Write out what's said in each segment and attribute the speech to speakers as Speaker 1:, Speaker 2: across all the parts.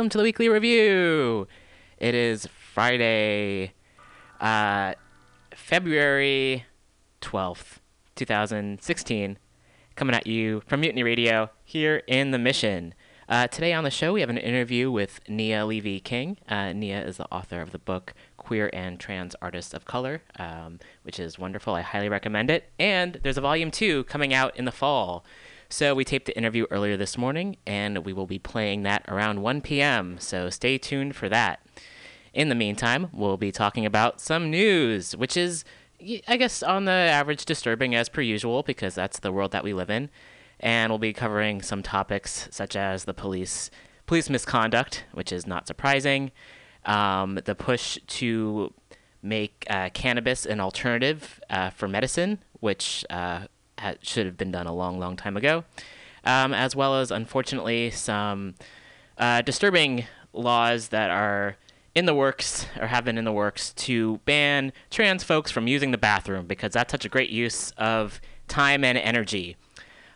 Speaker 1: welcome to the weekly review. It is Friday, uh, February 12th, 2016, coming at you from Mutiny Radio here in the Mission. Uh, today on the show, we have an interview with Nia Levy King. Uh, Nia is the author of the book Queer and Trans Artists of Color, um, which is wonderful. I highly recommend it. And there's a volume two coming out in the fall. So we taped the interview earlier this morning, and we will be playing that around 1 p.m. So stay tuned for that. In the meantime, we'll be talking about some news, which is, I guess, on the average disturbing as per usual, because that's the world that we live in. And we'll be covering some topics such as the police police misconduct, which is not surprising, um, the push to make uh, cannabis an alternative uh, for medicine, which uh, should have been done a long, long time ago, um, as well as unfortunately some uh, disturbing laws that are in the works or have been in the works to ban trans folks from using the bathroom because that's such a great use of time and energy.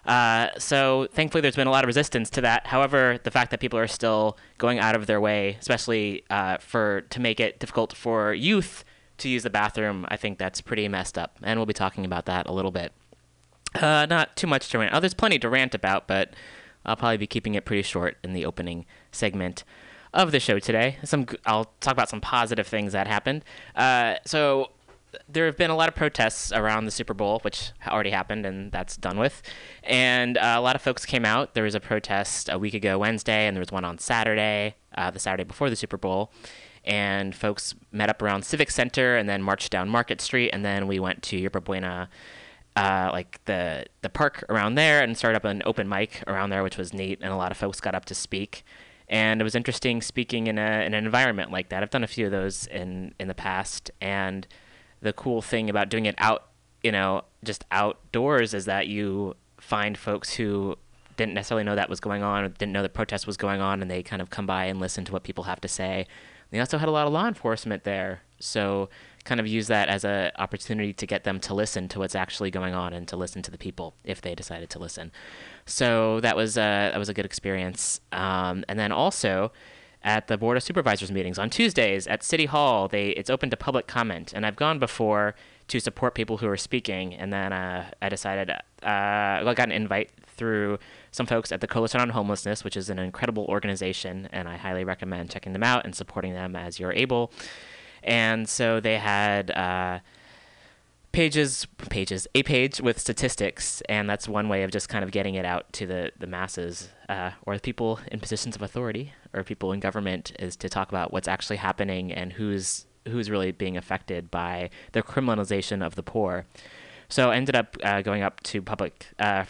Speaker 1: Uh, so thankfully, there's been a lot of resistance to that. However, the fact that people are still going out of their way, especially uh, for to make it difficult for youth to use the bathroom, I think that's pretty messed up. And we'll be talking about that a little bit. Uh, not too much to rant. Oh, there's plenty to rant about, but I'll probably be keeping it pretty short in the opening segment of the show today. Some I'll talk about some positive things that happened. Uh, so there have been a lot of protests around the Super Bowl, which already happened and that's done with. And uh, a lot of folks came out. There was a protest a week ago Wednesday, and there was one on Saturday, uh, the Saturday before the Super Bowl. And folks met up around Civic Center and then marched down Market Street, and then we went to Yerba Buena uh, like the the park around there and started up an open mic around there, which was neat, and a lot of folks got up to speak. And it was interesting speaking in a in an environment like that. I've done a few of those in in the past, and the cool thing about doing it out, you know, just outdoors is that you find folks who didn't necessarily know that was going on, or didn't know the protest was going on, and they kind of come by and listen to what people have to say. They also had a lot of law enforcement there, so kind of use that as an opportunity to get them to listen to what's actually going on and to listen to the people if they decided to listen. So that was uh, that was a good experience. Um, and then also at the board of supervisors meetings on Tuesdays at City Hall, they it's open to public comment, and I've gone before to support people who are speaking, and then uh, I decided uh, I got an invite through some folks at the Coalition on Homelessness, which is an incredible organization, and I highly recommend checking them out and supporting them as you're able and so they had uh, pages pages a page with statistics. And that's one way of just kind of getting it out to the the masses uh, or the people in positions of authority or people in government is to talk about what's actually happening and who's who's really being affected by the criminalization of the poor. So I ended up uh, going up to public uh,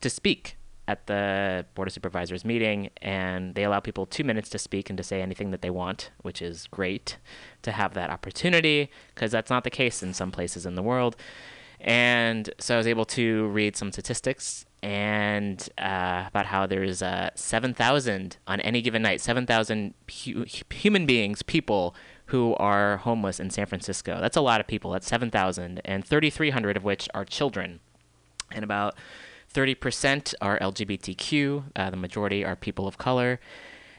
Speaker 1: to speak at the board of supervisors meeting and they allow people two minutes to speak and to say anything that they want which is great to have that opportunity because that's not the case in some places in the world. And so i was able to read some statistics and uh, about how there's uh, 7000 on any given night 7000 hu- human beings people who are homeless in san francisco. That's a lot of people. That's 7000 and 3300 of which are children. And about 30% are LGBTQ, uh, the majority are people of color.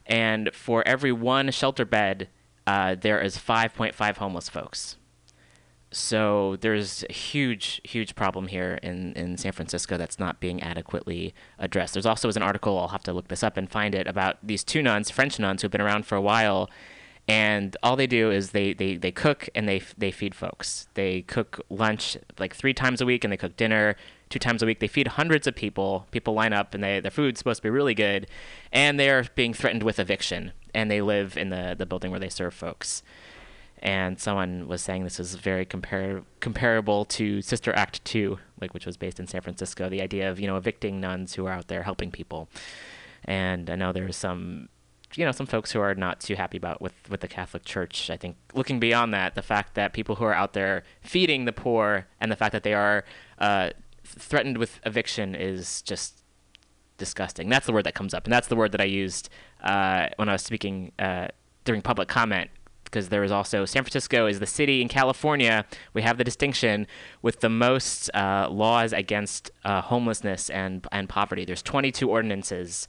Speaker 1: And for every one shelter bed, uh, there is 5.5 homeless folks. So there's a huge, huge problem here in, in San Francisco that's not being adequately addressed. There's also an article, I'll have to look this up and find it, about these two nuns, French nuns, who've been around for a while, and all they do is they, they, they cook and they, they feed folks. They cook lunch like three times a week and they cook dinner two times a week. They feed hundreds of people. People line up, and they, their food's supposed to be really good, and they are being threatened with eviction. And they live in the, the building where they serve folks. And someone was saying this is very compar- comparable to Sister Act 2, like which was based in San Francisco. The idea of you know evicting nuns who are out there helping people. And I know there's some you know some folks who are not too happy about with with the Catholic Church. I think looking beyond that, the fact that people who are out there feeding the poor and the fact that they are uh, threatened with eviction is just disgusting. That's the word that comes up, and that's the word that I used uh, when I was speaking uh, during public comment. Because there is also San Francisco is the city in California. We have the distinction with the most uh, laws against uh, homelessness and and poverty. There's 22 ordinances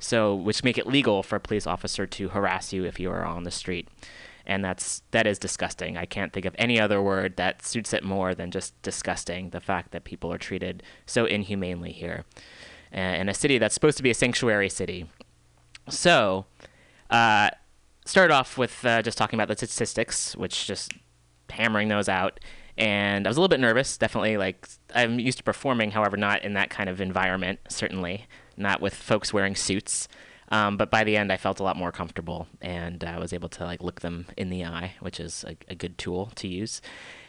Speaker 1: So, which make it legal for a police officer to harass you if you are on the street. And that's that is disgusting. I can't think of any other word that suits it more than just disgusting. The fact that people are treated so inhumanely here, in a city that's supposed to be a sanctuary city. So, uh, start off with uh, just talking about the statistics, which just hammering those out. And I was a little bit nervous, definitely. Like, I'm used to performing, however, not in that kind of environment, certainly, not with folks wearing suits. Um, but by the end, I felt a lot more comfortable, and I was able to like look them in the eye, which is a, a good tool to use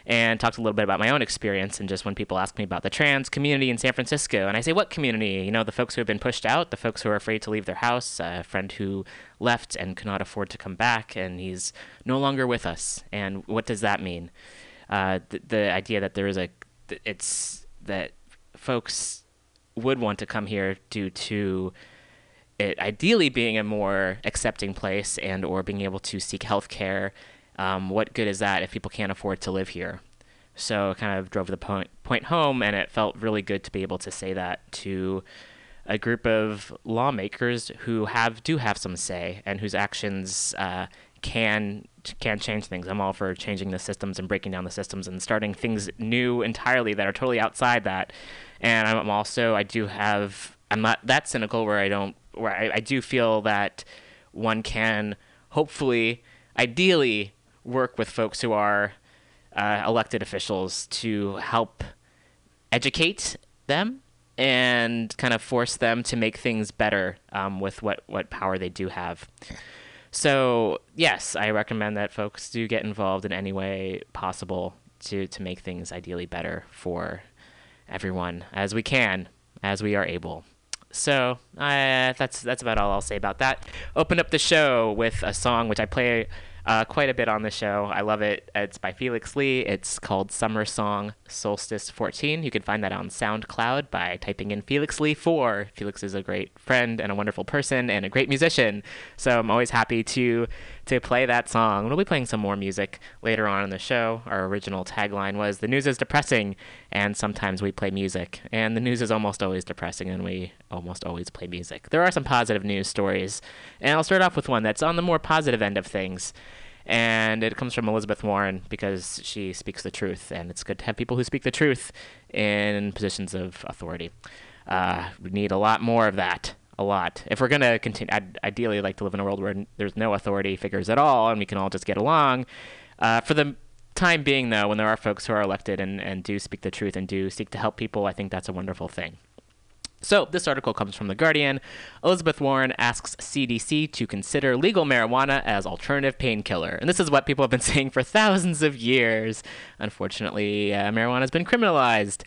Speaker 1: and talked a little bit about my own experience and just when people ask me about the trans community in San Francisco. And I say, what community? You know, the folks who have been pushed out, the folks who are afraid to leave their house, a friend who left and could not afford to come back, and he's no longer with us. And what does that mean? Uh, the idea that there is a, it's that folks would want to come here due to it ideally being a more accepting place and or being able to seek health care um, what good is that if people can't afford to live here? So it kind of drove the point point home, and it felt really good to be able to say that to a group of lawmakers who have do have some say and whose actions uh, can can change things. I'm all for changing the systems and breaking down the systems and starting things new entirely that are totally outside that. And I'm also I do have I'm not that cynical where I don't where I, I do feel that one can hopefully ideally work with folks who are uh, elected officials to help educate them and kind of force them to make things better um, with what, what power they do have. So, yes, I recommend that folks do get involved in any way possible to, to make things ideally better for everyone as we can, as we are able. So uh, that's that's about all I'll say about that. Open up the show with a song which I play uh, quite a bit on the show. I love it. It's by Felix Lee. It's called Summer Song Solstice 14. You can find that on SoundCloud by typing in Felix Lee 4. Felix is a great friend and a wonderful person and a great musician. So I'm always happy to to play that song. We'll be playing some more music later on in the show. Our original tagline was "The news is depressing," and sometimes we play music. And the news is almost always depressing, and we almost always play music. There are some positive news stories, and I'll start off with one that's on the more positive end of things and it comes from Elizabeth Warren because she speaks the truth, and it's good to have people who speak the truth in positions of authority. Uh, we need a lot more of that a lot. If we're going to continue, I'd ideally like to live in a world where there's no authority figures at all and we can all just get along. Uh, for the time being, though, when there are folks who are elected and, and do speak the truth and do seek to help people, I think that's a wonderful thing. So, this article comes from The Guardian. Elizabeth Warren asks CDC to consider legal marijuana as alternative painkiller. And this is what people have been saying for thousands of years. Unfortunately, uh, marijuana has been criminalized.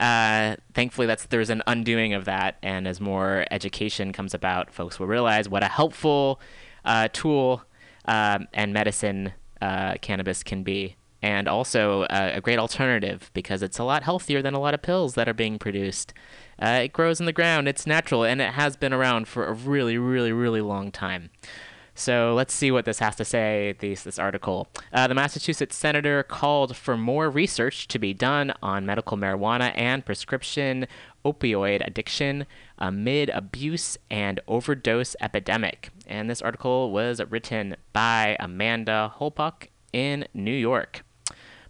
Speaker 1: Uh, thankfully, that's there's an undoing of that, and as more education comes about, folks will realize what a helpful uh, tool um, and medicine uh, cannabis can be, and also uh, a great alternative because it's a lot healthier than a lot of pills that are being produced. Uh, it grows in the ground, it's natural, and it has been around for a really, really, really long time. So let's see what this has to say, this, this article. Uh, the Massachusetts senator called for more research to be done on medical marijuana and prescription opioid addiction amid abuse and overdose epidemic. And this article was written by Amanda Holpuch in New York.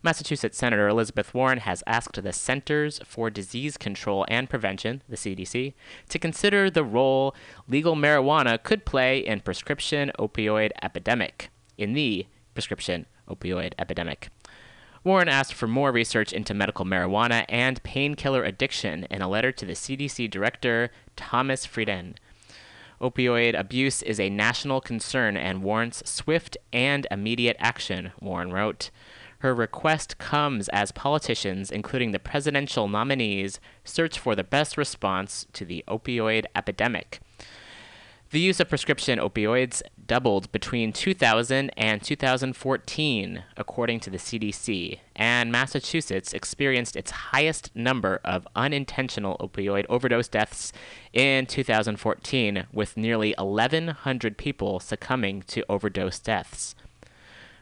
Speaker 1: Massachusetts Senator Elizabeth Warren has asked the Centers for Disease Control and Prevention, the CDC, to consider the role legal marijuana could play in prescription opioid epidemic, in the prescription opioid epidemic. Warren asked for more research into medical marijuana and painkiller addiction in a letter to the CDC Director Thomas Frieden. Opioid abuse is a national concern and warrants swift and immediate action, Warren wrote. Her request comes as politicians, including the presidential nominees, search for the best response to the opioid epidemic. The use of prescription opioids doubled between 2000 and 2014, according to the CDC, and Massachusetts experienced its highest number of unintentional opioid overdose deaths in 2014, with nearly 1,100 people succumbing to overdose deaths.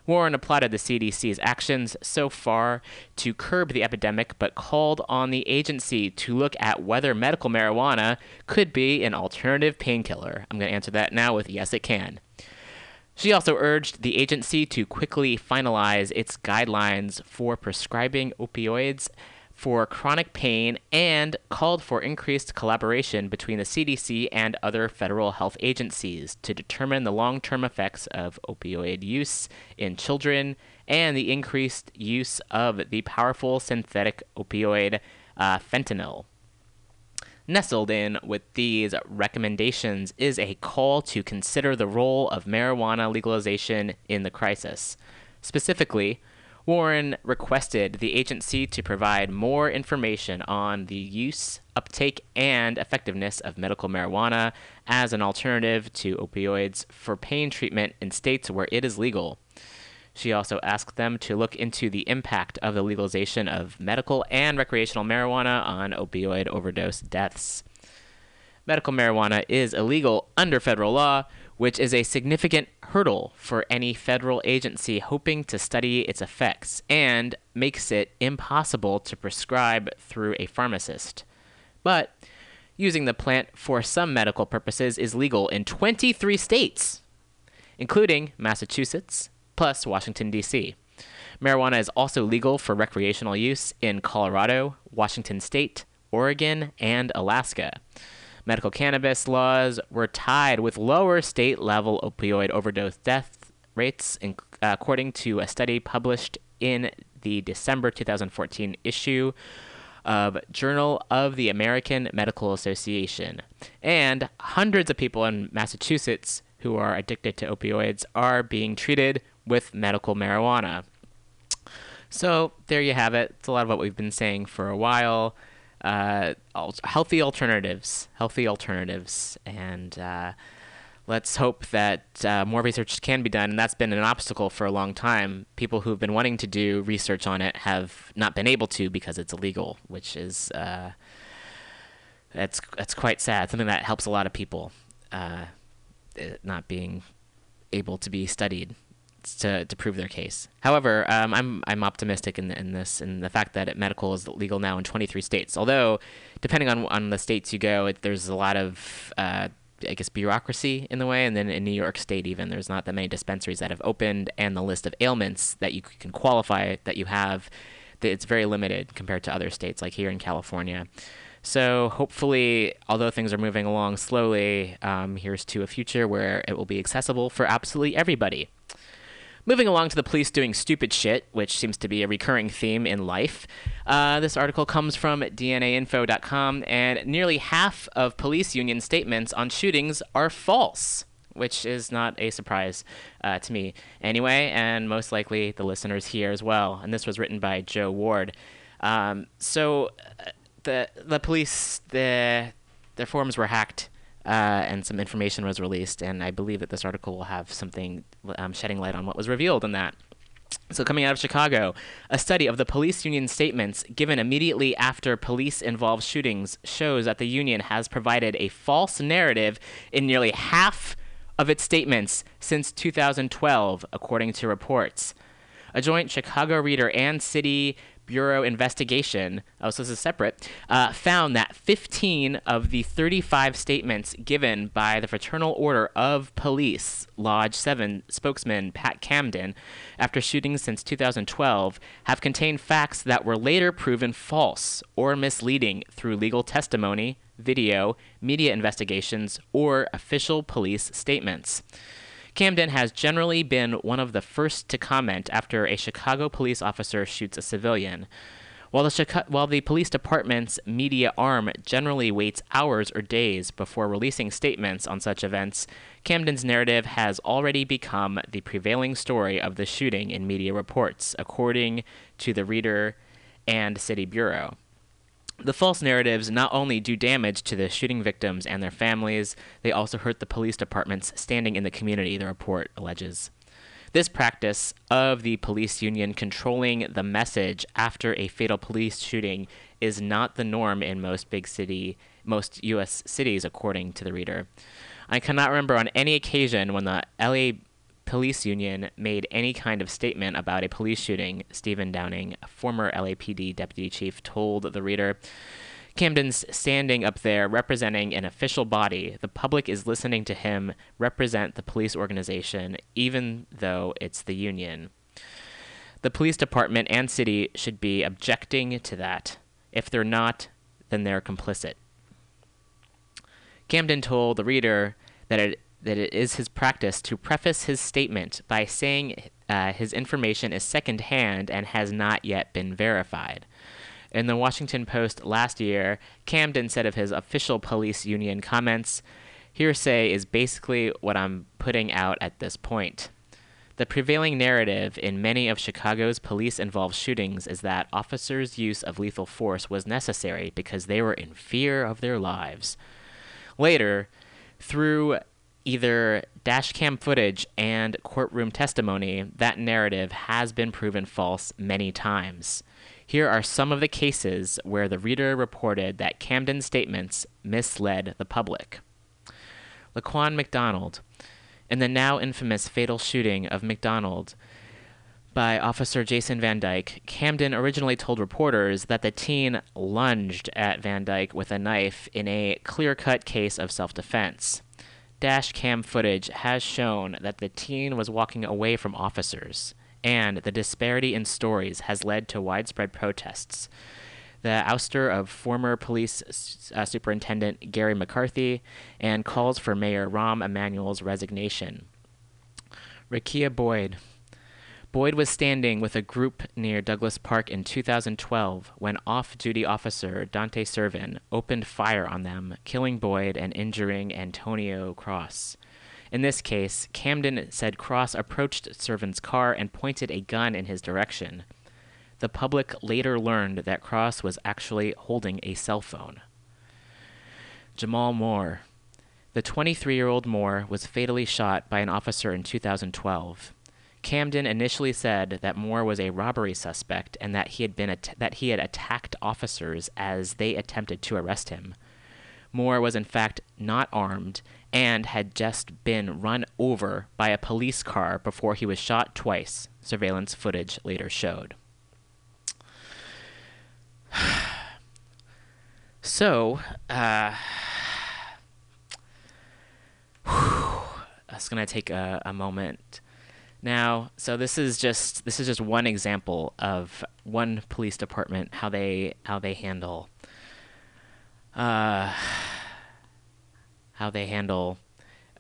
Speaker 1: Warren applauded the CDC's actions so far to curb the epidemic, but called on the agency to look at whether medical marijuana could be an alternative painkiller. I'm going to answer that now with yes, it can. She also urged the agency to quickly finalize its guidelines for prescribing opioids for chronic pain and called for increased collaboration between the CDC and other federal health agencies to determine the long term effects of opioid use in children and the increased use of the powerful synthetic opioid uh, fentanyl. Nestled in with these recommendations is a call to consider the role of marijuana legalization in the crisis. Specifically, Warren requested the agency to provide more information on the use, uptake, and effectiveness of medical marijuana as an alternative to opioids for pain treatment in states where it is legal. She also asked them to look into the impact of the legalization of medical and recreational marijuana on opioid overdose deaths. Medical marijuana is illegal under federal law, which is a significant hurdle for any federal agency hoping to study its effects and makes it impossible to prescribe through a pharmacist. But using the plant for some medical purposes is legal in 23 states, including Massachusetts, plus Washington, D.C. Marijuana is also legal for recreational use in Colorado, Washington State, Oregon, and Alaska. Medical cannabis laws were tied with lower state level opioid overdose death rates, uh, according to a study published in the December 2014 issue of Journal of the American Medical Association. And hundreds of people in Massachusetts who are addicted to opioids are being treated with medical marijuana. So there you have it. It's a lot of what we've been saying for a while. Uh, healthy alternatives, healthy alternatives, and uh, let's hope that uh, more research can be done. And that's been an obstacle for a long time. People who've been wanting to do research on it have not been able to because it's illegal, which is uh, that's that's quite sad. Something that helps a lot of people uh, not being able to be studied to, to prove their case. However, um, I'm I'm optimistic in, in this in the fact that medical is legal now in 23 states. Although, depending on on the states you go, it, there's a lot of uh, I guess bureaucracy in the way, and then in New York State even there's not that many dispensaries that have opened, and the list of ailments that you can qualify that you have, it's very limited compared to other states like here in California. So hopefully, although things are moving along slowly, um, here's to a future where it will be accessible for absolutely everybody. Moving along to the police doing stupid shit, which seems to be a recurring theme in life. Uh, this article comes from DNAinfo.com, and nearly half of police union statements on shootings are false, which is not a surprise uh, to me anyway, and most likely the listeners here as well. And this was written by Joe Ward. Um, so uh, the the police the their forms were hacked uh, and some information was released. And I believe that this article will have something um, shedding light on what was revealed in that. So, coming out of Chicago, a study of the police union statements given immediately after police involved shootings shows that the union has provided a false narrative in nearly half of its statements since 2012, according to reports. A joint Chicago Reader and City Bureau investigation, oh, so this is separate, uh, found that 15 of the 35 statements given by the Fraternal Order of Police, Lodge 7 spokesman Pat Camden, after shootings since 2012, have contained facts that were later proven false or misleading through legal testimony, video, media investigations, or official police statements. Camden has generally been one of the first to comment after a Chicago police officer shoots a civilian. While the, Chica- while the police department's media arm generally waits hours or days before releasing statements on such events, Camden's narrative has already become the prevailing story of the shooting in media reports, according to the Reader and City Bureau. The false narratives not only do damage to the shooting victims and their families, they also hurt the police department's standing in the community, the report alleges. This practice of the police union controlling the message after a fatal police shooting is not the norm in most big city most US cities according to the reader. I cannot remember on any occasion when the LA police union made any kind of statement about a police shooting, Stephen Downing, a former LAPD deputy chief, told the reader. Camden's standing up there representing an official body. The public is listening to him represent the police organization, even though it's the union. The police department and city should be objecting to that. If they're not, then they're complicit. Camden told the reader that it that it is his practice to preface his statement by saying uh, his information is secondhand and has not yet been verified. In the Washington Post last year, Camden said of his official police union comments, hearsay is basically what I'm putting out at this point. The prevailing narrative in many of Chicago's police involved shootings is that officers' use of lethal force was necessary because they were in fear of their lives. Later, through either dashcam footage and courtroom testimony, that narrative has been proven false many times. Here are some of the cases where the reader reported that Camden's statements misled the public. Laquan McDonald. In the now infamous fatal shooting of McDonald by Officer Jason Van Dyke, Camden originally told reporters that the teen lunged at Van Dyke with a knife in a clear cut case of self defense dash cam footage has shown that the teen was walking away from officers, and the disparity in stories has led to widespread protests. The ouster of former police uh, superintendent Garry McCarthy and calls for Mayor Rahm Emanuel's resignation. Rekia Boyd, Boyd was standing with a group near Douglas Park in 2012 when off duty officer Dante Servin opened fire on them, killing Boyd and injuring Antonio Cross. In this case, Camden said Cross approached Servin's car and pointed a gun in his direction. The public later learned that Cross was actually holding a cell phone. Jamal Moore. The 23 year old Moore was fatally shot by an officer in 2012. Camden initially said that Moore was a robbery suspect and that he had been at- that he had attacked officers as they attempted to arrest him. Moore was in fact not armed and had just been run over by a police car before he was shot twice, surveillance footage later showed. so, uh, that's going to take a, a moment now, so this is just this is just one example of one police department how they how they handle uh, how they handle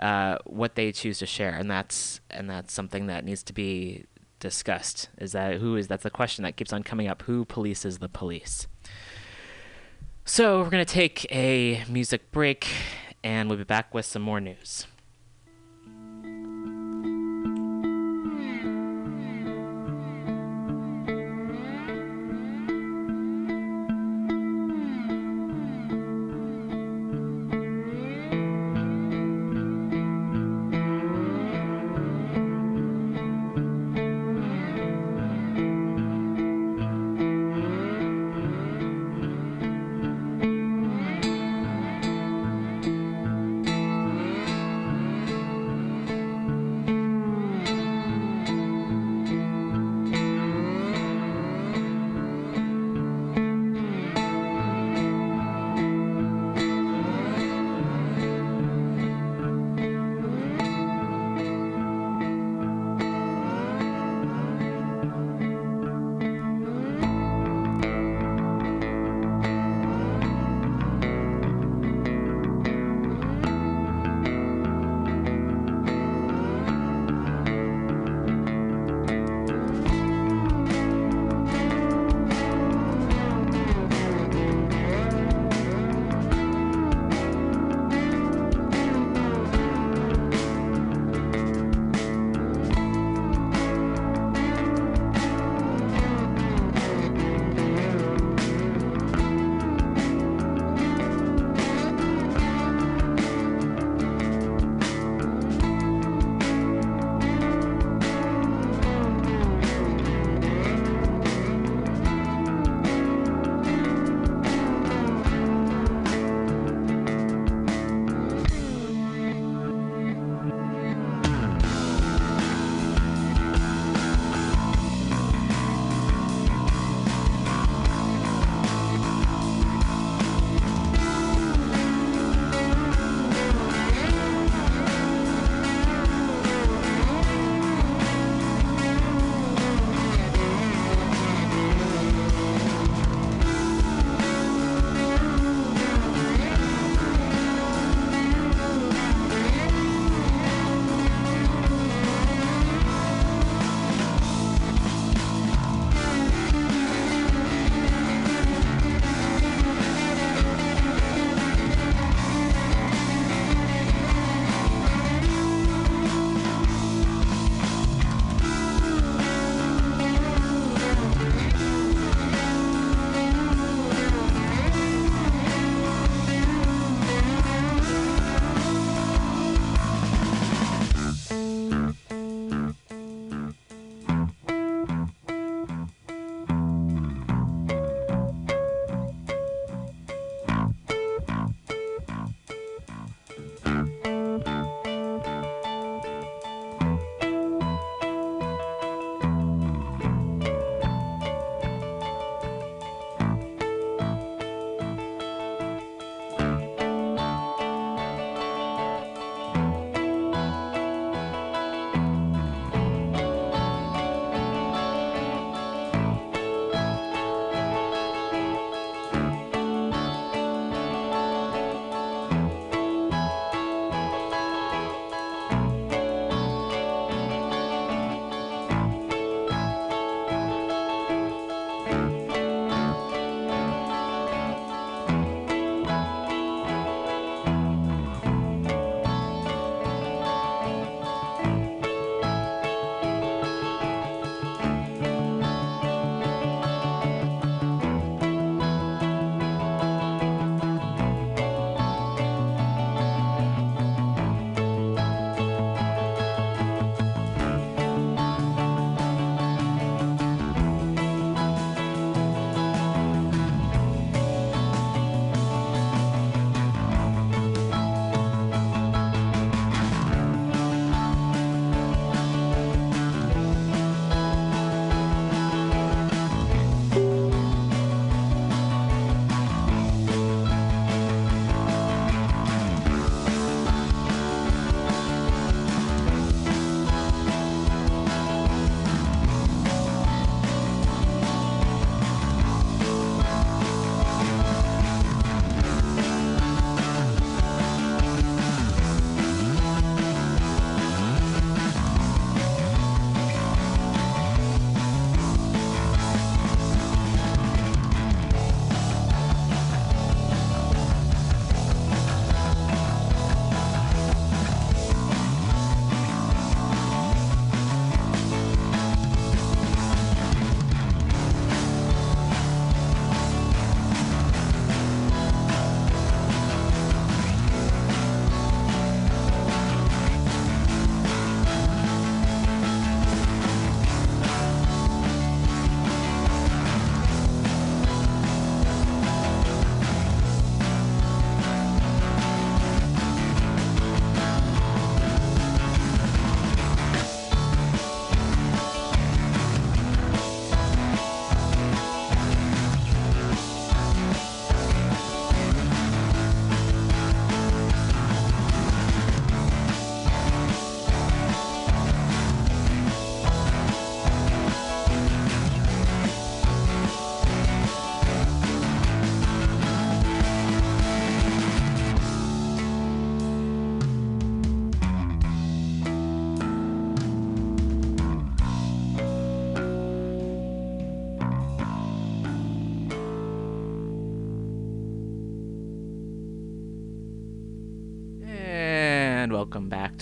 Speaker 1: uh, what they choose to share, and that's and that's something that needs to be discussed. Is that who is that's the question that keeps on coming up? Who polices the police? So we're gonna take a music break, and we'll be back with some more news.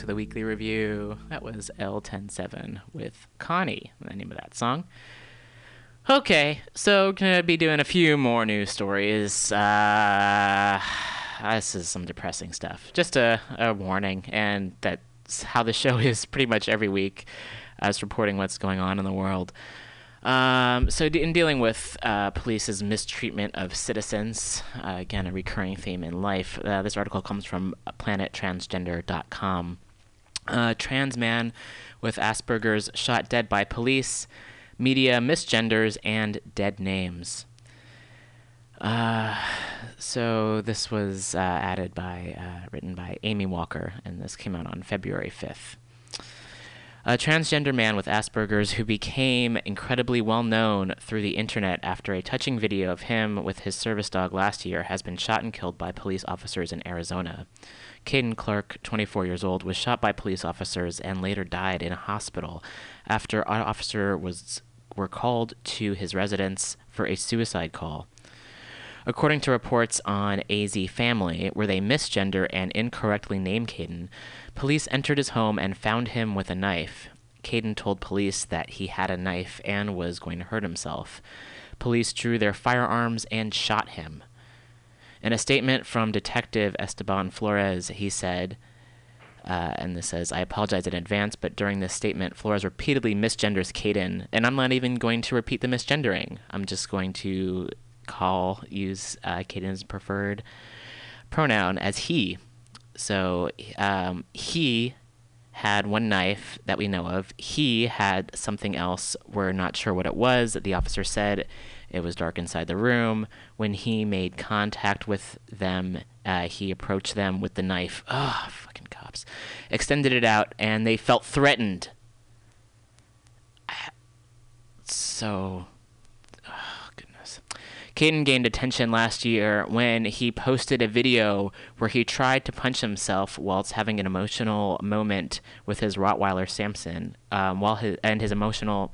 Speaker 1: The weekly review. That was L107 with Connie, the name of that song. Okay, so gonna be doing a few more news stories. Uh, this is some depressing stuff. Just a, a warning, and that's how the show is pretty much every week, as reporting what's going on in the world. Um, so, in dealing with uh, police's mistreatment of citizens, uh, again, a recurring theme in life, uh, this article comes from planettransgender.com. A trans man with Asperger's shot dead by police, media misgenders, and dead names. Uh, so this was uh, added by, uh, written by Amy Walker, and this came out on February 5th. A transgender man with Asperger's who became incredibly well known through the internet after a touching video of him with his service dog last year has been shot and killed by police officers in Arizona. Kayden Clarke, 24 years old, was shot by police officers and later died in a hospital after an officer was were called to his residence for a suicide call. According to reports on AZ Family, where they misgender and incorrectly name Kayden, police entered his home and found him with a knife. Kayden told police that he had a knife and was going to hurt himself. Police drew their firearms and shot him. In a statement from Detective Esteban Flores, he said, uh, and this says, I apologize in advance, but during this statement, Flores repeatedly misgenders Kayden, and I'm not even going to repeat the misgendering. I'm just going to call, use uh, preferred pronoun as he. So um, he had one knife that we know of. He had something else. We're not sure what it was. The officer said it was dark inside the room. When he made contact with them, uh, he approached them with the knife. Oh, fucking cops. Extended it out, and they felt threatened. So goodness. Kayden gained attention last year when he posted a video where he tried to punch himself whilst having an emotional moment with his Rottweiler Samson, um, while his and his emotional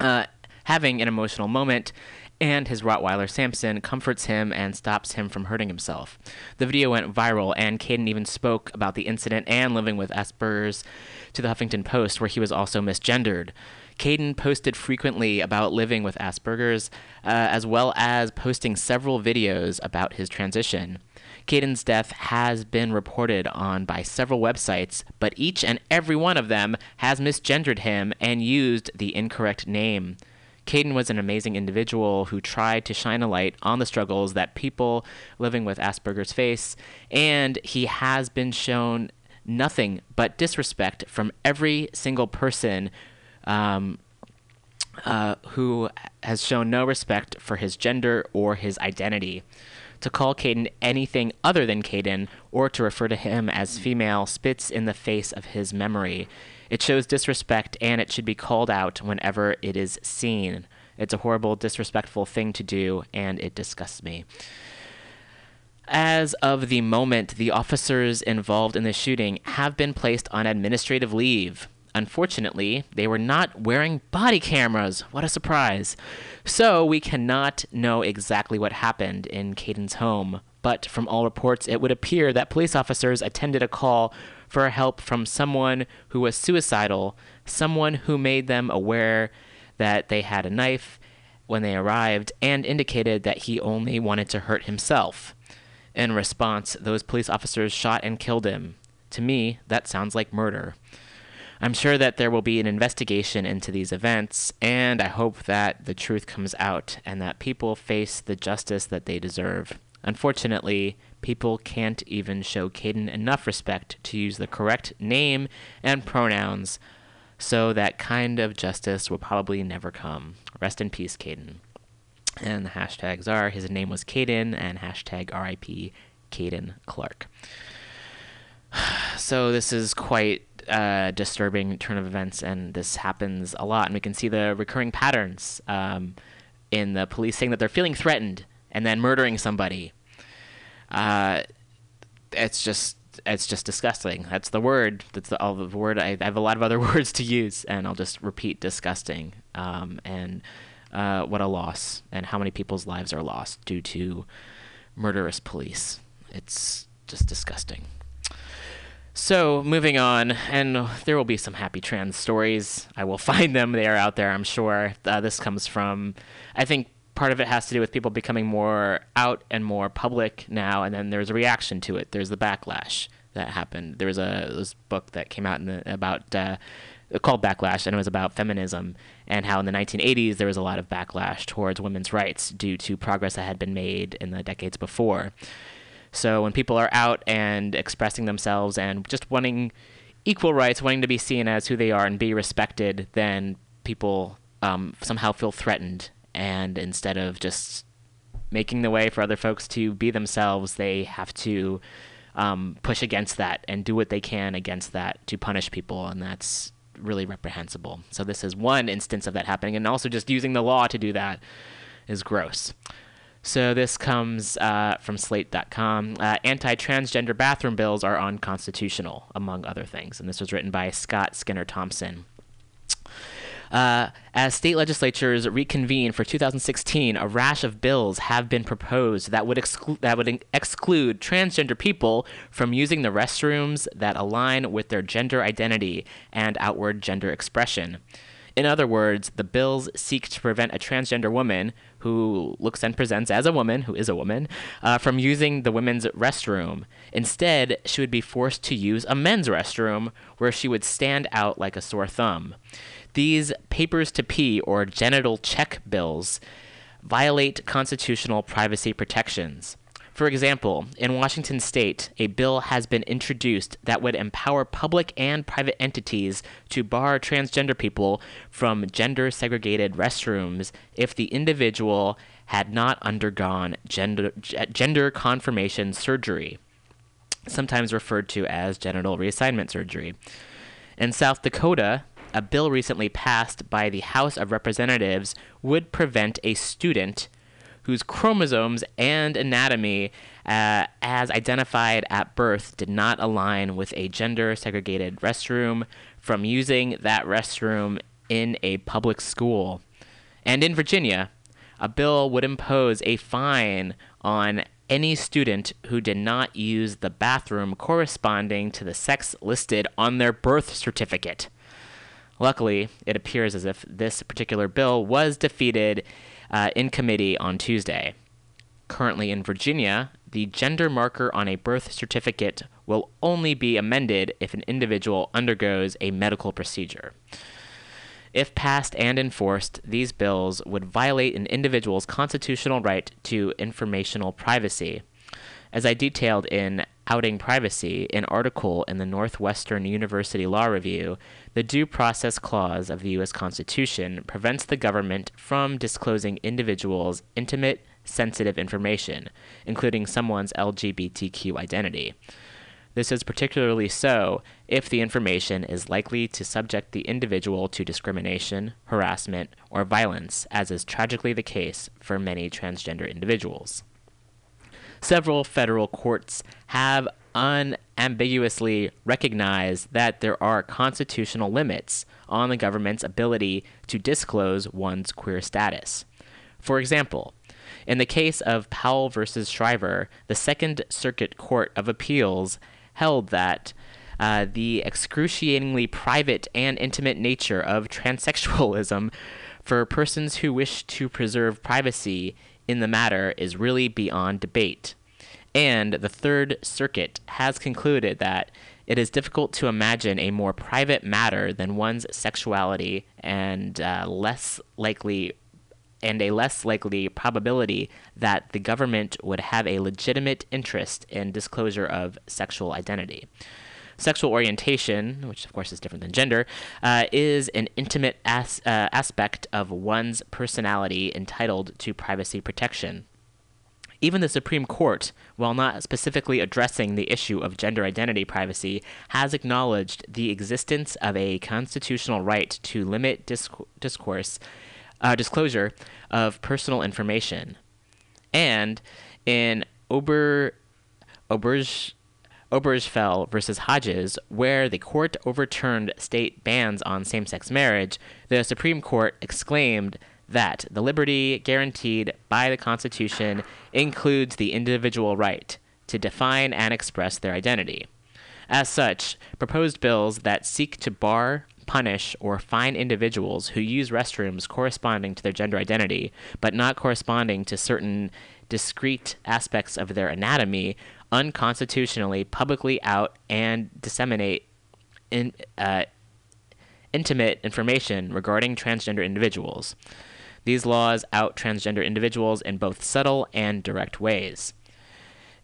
Speaker 1: uh, having an emotional moment. And his Rottweiler Samson comforts him and stops him from hurting himself. The video went viral, and Kayden even spoke about the incident and living with Asperger's to the Huffington Post, where he was also misgendered. Kayden posted frequently about living with Asperger's, uh, as well as posting several videos about his transition. Kayden's death has been reported on by several websites, but each and every one of them has misgendered him and used the incorrect name. Kayden was an amazing individual who tried to shine a light on the struggles that people living with Asperger's face, and he has been shown nothing but disrespect from every single person um, uh, who has shown no respect for his gender or his identity. To call Kayden anything other than Kayden or to refer to him as female spits in the face of his memory. It shows disrespect and it should be called out whenever it is seen. It's a horrible, disrespectful thing to do, and it disgusts me. As of the moment, the officers involved in the shooting have been placed on administrative leave. Unfortunately, they were not wearing body cameras. What a surprise. So, we cannot know exactly what happened in Kayden's home, but from all reports, it would appear that police officers attended a call for help from someone who was suicidal, someone who made them aware that they had a knife when they arrived, and indicated that he only wanted to hurt himself. In response, those police officers shot and killed him. To me, that sounds like murder. I'm sure that there will be an investigation into these events, and I hope that the truth comes out and that people face the justice that they deserve. Unfortunately, people can't even show Kayden enough respect to use the correct name and pronouns, so that kind of justice will probably never come. Rest in peace, Kayden. And the hashtags are his name was Kayden and hashtag RIP Kayden Clarke. So this is quite uh, disturbing turn of events, and this happens a lot. And we can see the recurring patterns um, in the police saying that they're feeling threatened and then murdering somebody. Uh, it's just it's just disgusting. That's the word. That's the, all the word. I, I, have a lot of other words to use, and I'll just repeat disgusting. Um, and uh, what a loss, and how many people's lives are lost due to murderous police. It's just disgusting. So, moving on, and there will be some happy trans stories. I will find them. They are out there, I'm sure. Uh, this comes from, I think part of it has to do with people becoming more out and more public now, and then there's a reaction to it. There's the backlash that happened. There was a this book that came out in the, about uh, called Backlash, and it was about feminism and how in the 1980s there was a lot of backlash towards women's rights due to progress that had been made in the decades before. So when people are out and expressing themselves and just wanting equal rights, wanting to be seen as who they are and be respected, then people um, somehow feel threatened. And instead of just making the way for other folks to be themselves, they have to um, push against that and do what they can against that to punish people. And that's really reprehensible. So this is one instance of that happening. And also just using the law to do that is gross. So this comes uh, from Slate.com. Uh, anti-transgender bathroom bills are unconstitutional, among other things, and this was written by Scott Skinner Thompson. Uh, as state legislatures reconvene for 2016, a rash of bills have been proposed that would exclude that would exclude transgender people from using the restrooms that align with their gender identity and outward gender expression. In other words, the bills seek to prevent a transgender woman who looks and presents as a woman, who is a woman, uh, from using the women's restroom. Instead, she would be forced to use a men's restroom where she would stand out like a sore thumb. These papers to pee or genital check bills violate constitutional privacy protections. For example, in Washington state, a bill has been introduced that would empower public and private entities to bar transgender people from gender segregated restrooms if the individual had not undergone gender, gender confirmation surgery, sometimes referred to as genital reassignment surgery. In South Dakota, a bill recently passed by the House of Representatives would prevent a student whose chromosomes and anatomy, uh, as identified at birth, did not align with a gender segregated restroom from using that restroom in a public school. And in Virginia, a bill would impose a fine on any student who did not use the bathroom corresponding to the sex listed on their birth certificate. Luckily, it appears as if this particular bill was defeated uh, in committee on Tuesday. Currently in Virginia, the gender marker on a birth certificate will only be amended if an individual undergoes a medical procedure. If passed and enforced, these bills would violate an individual's constitutional right to informational privacy. As I detailed in Outing Privacy, an article in the Northwestern University Law Review, the Due Process Clause of the U.S. Constitution prevents the government from disclosing individuals' intimate, sensitive information, including someone's LGBTQ identity. This is particularly so if the information is likely to subject the individual to discrimination, harassment, or violence, as is tragically the case for many transgender individuals several federal courts have unambiguously recognized that there are constitutional limits on the government's ability to disclose one's queer status. For example, in the case of Powell versus Schriver, the Second Circuit Court of Appeals held that uh, the excruciatingly private and intimate nature of transsexualism for persons who wish to preserve privacy in the matter is really beyond debate. And the Third Circuit has concluded that it is difficult to imagine a more private matter than one's sexuality and uh, less likely and a less likely probability that the government would have a legitimate interest in disclosure of sexual identity. Sexual orientation, which of course is different than gender, uh, is an intimate as- uh, aspect of one's personality entitled to privacy protection. Even the Supreme Court, while not specifically addressing the issue of gender identity privacy, has acknowledged the existence of a constitutional right to limit discourse, uh, disclosure of personal information. And in Ober, Oberge, Obergefell versus Hodges, where the court overturned state bans on same sex marriage, the Supreme Court exclaimed that the liberty guaranteed by the Constitution includes the individual right to define and express their identity. As such, proposed bills that seek to bar, punish, or fine individuals who use restrooms corresponding to their gender identity, but not corresponding to certain discrete aspects of their anatomy, unconstitutionally publicly out and disseminate in, uh, intimate information regarding transgender individuals. These laws out transgender individuals in both subtle and direct ways.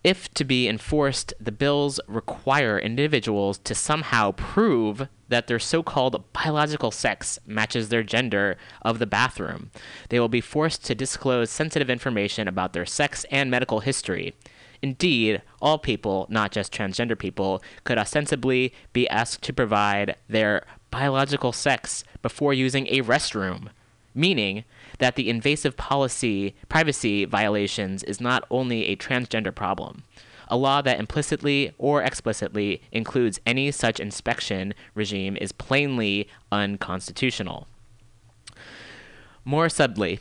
Speaker 1: If to be enforced, the bills require individuals to somehow prove that their so called biological sex matches their gender of the bathroom. They will be forced to disclose sensitive information about their sex and medical history. Indeed, all people, not just transgender people, could ostensibly be asked to provide their biological sex before using a restroom, meaning that the invasive policy privacy violations is not only a transgender problem. A law that implicitly or explicitly includes any such inspection regime is plainly unconstitutional. More subtly,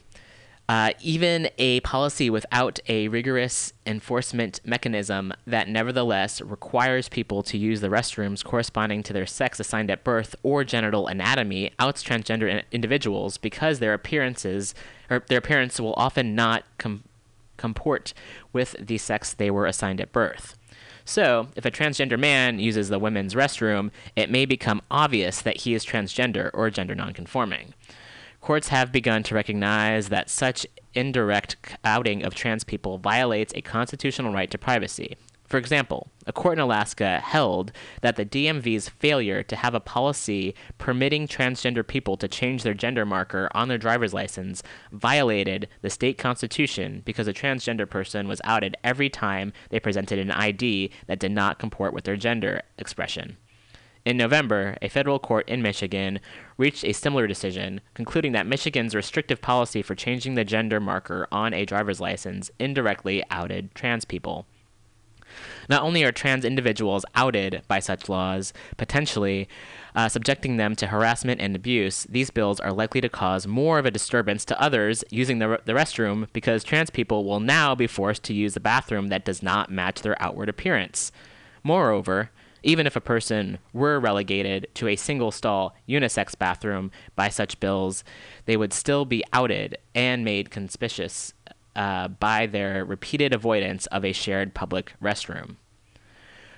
Speaker 1: uh, even a policy without a rigorous enforcement mechanism that nevertheless requires people to use the restrooms corresponding to their sex assigned at birth or genital anatomy outs transgender individuals because their appearances or their appearance will often not com- comport with the sex they were assigned at birth. So, if a transgender man uses the women's restroom, it may become obvious that he is transgender or gender nonconforming courts have begun to recognize that such indirect outing of trans people violates a constitutional right to privacy. For example, a court in Alaska held that the DMV's failure to have a policy permitting transgender people to change their gender marker on their driver's license violated the state constitution because a transgender person was outed every time they presented an ID that did not comport with their gender expression. In November, a federal court in Michigan reached a similar decision, concluding that Michigan's restrictive policy for changing the gender marker on a driver's license indirectly outed trans people. Not only are trans individuals outed by such laws, potentially uh, subjecting them to harassment and abuse, these bills are likely to cause more of a disturbance to others using the, the restroom because trans people will now be forced to use a bathroom that does not match their outward appearance. Moreover, even if a person were relegated to a single stall unisex bathroom by such bills, they would still be outed and made conspicuous uh, by their repeated avoidance of a shared public restroom.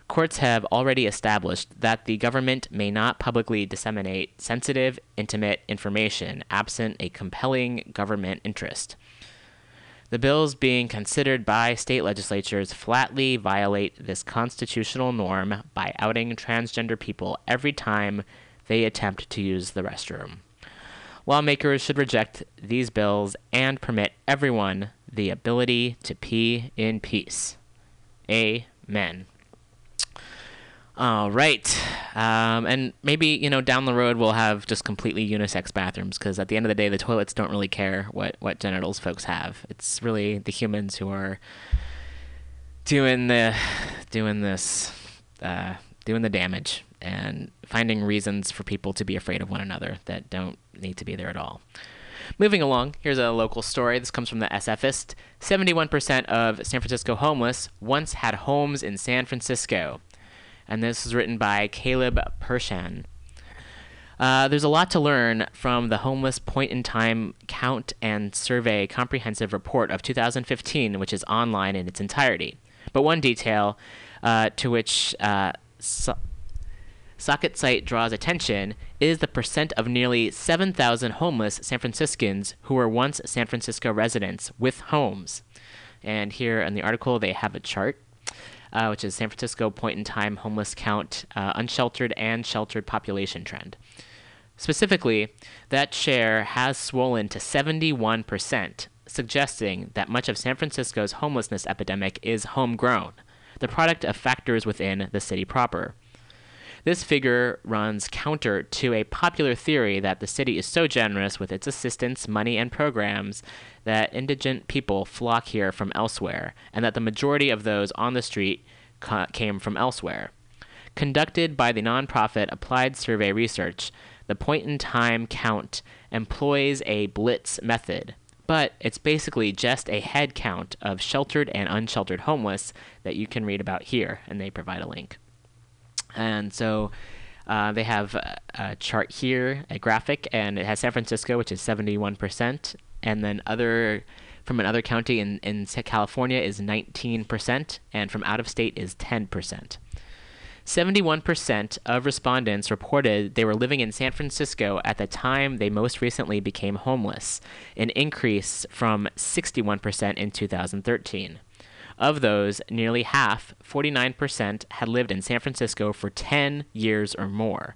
Speaker 1: Courts have already established that the government may not publicly disseminate sensitive, intimate information absent a compelling government interest. The bills being considered by state legislatures flatly violate this constitutional norm by outing transgender people every time they attempt to use the restroom. Lawmakers should reject these bills and permit everyone the ability to pee in peace. Amen. All right. Um, and maybe, you know, down the road we'll have just completely unisex bathrooms because at the end of the day, the toilets don't really care what, what genitals folks have. It's really the humans who are doing the doing this uh, doing the damage and finding reasons for people to be afraid of one another that don't need to be there at all. Moving along, here's a local story. This comes from the SFist. 71% of San Francisco homeless once had homes in San Francisco and this is written by Caleb Pershan. Uh, there's a lot to learn from the Homeless Point in Time Count and Survey Comprehensive Report of 2015, which is online in its entirety. But one detail uh, to which uh, so- Socket Site draws attention is the percent of nearly 7,000 homeless San Franciscans who were once San Francisco residents with homes. And here in the article, they have a chart uh, which is San Francisco point in time homeless count, uh, unsheltered and sheltered population trend. Specifically, that share has swollen to 71%, suggesting that much of San Francisco's homelessness epidemic is homegrown, the product of factors within the city proper. This figure runs counter to a popular theory that the city is so generous with its assistance, money, and programs that indigent people flock here from elsewhere, and that the majority of those on the street ca- came from elsewhere. Conducted by the nonprofit Applied Survey Research, the point in time count employs a blitz method, but it's basically just a head count of sheltered and unsheltered homeless that you can read about here, and they provide a link. And so uh, they have a, a chart here, a graphic, and it has San Francisco, which is 71%, and then other from another county in, in California is 19%, and from out of state is 10%. 71% of respondents reported they were living in San Francisco at the time they most recently became homeless, an increase from 61% in 2013. Of those, nearly half, 49%, had lived in San Francisco for 10 years or more.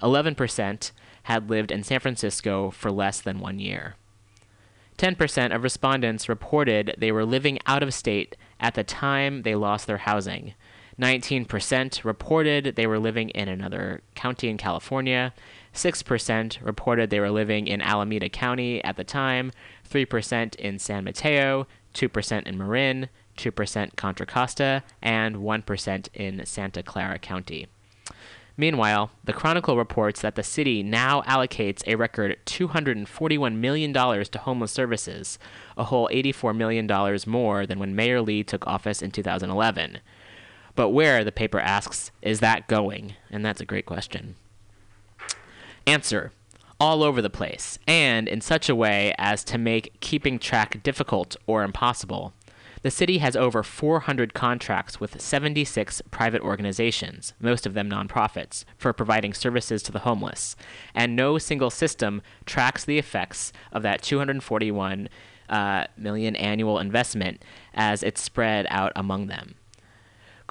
Speaker 1: 11% had lived in San Francisco for less than one year. 10% of respondents reported they were living out of state at the time they lost their housing. 19% reported they were living in another county in California. 6% reported they were living in Alameda County at the time. 3% in San Mateo. 2% in Marin. 2% Contra Costa. And 1% in Santa Clara County. Meanwhile, the Chronicle reports that the city now allocates a record $241 million to homeless services, a whole $84 million more than when Mayor Lee took office in 2011. But where, the paper asks, is that going? And that's a great question. Answer all over the place, and in such a way as to make keeping track difficult or impossible. The city has over 400 contracts with 76 private organizations, most of them nonprofits, for providing services to the homeless, and no single system tracks the effects of that 241 uh, million annual investment as it's spread out among them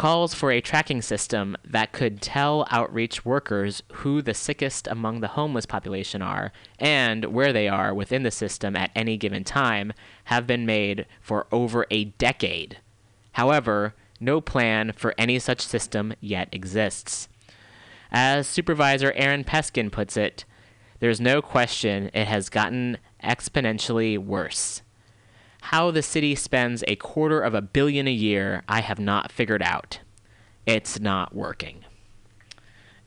Speaker 1: calls for a tracking system that could tell outreach workers who the sickest among the homeless population are and where they are within the system at any given time have been made for over a decade. However, no plan for any such system yet exists. As Supervisor Aaron Peskin puts it, there's no question it has gotten exponentially worse. How the city spends a quarter of a billion a year, I have not figured out. It's not working.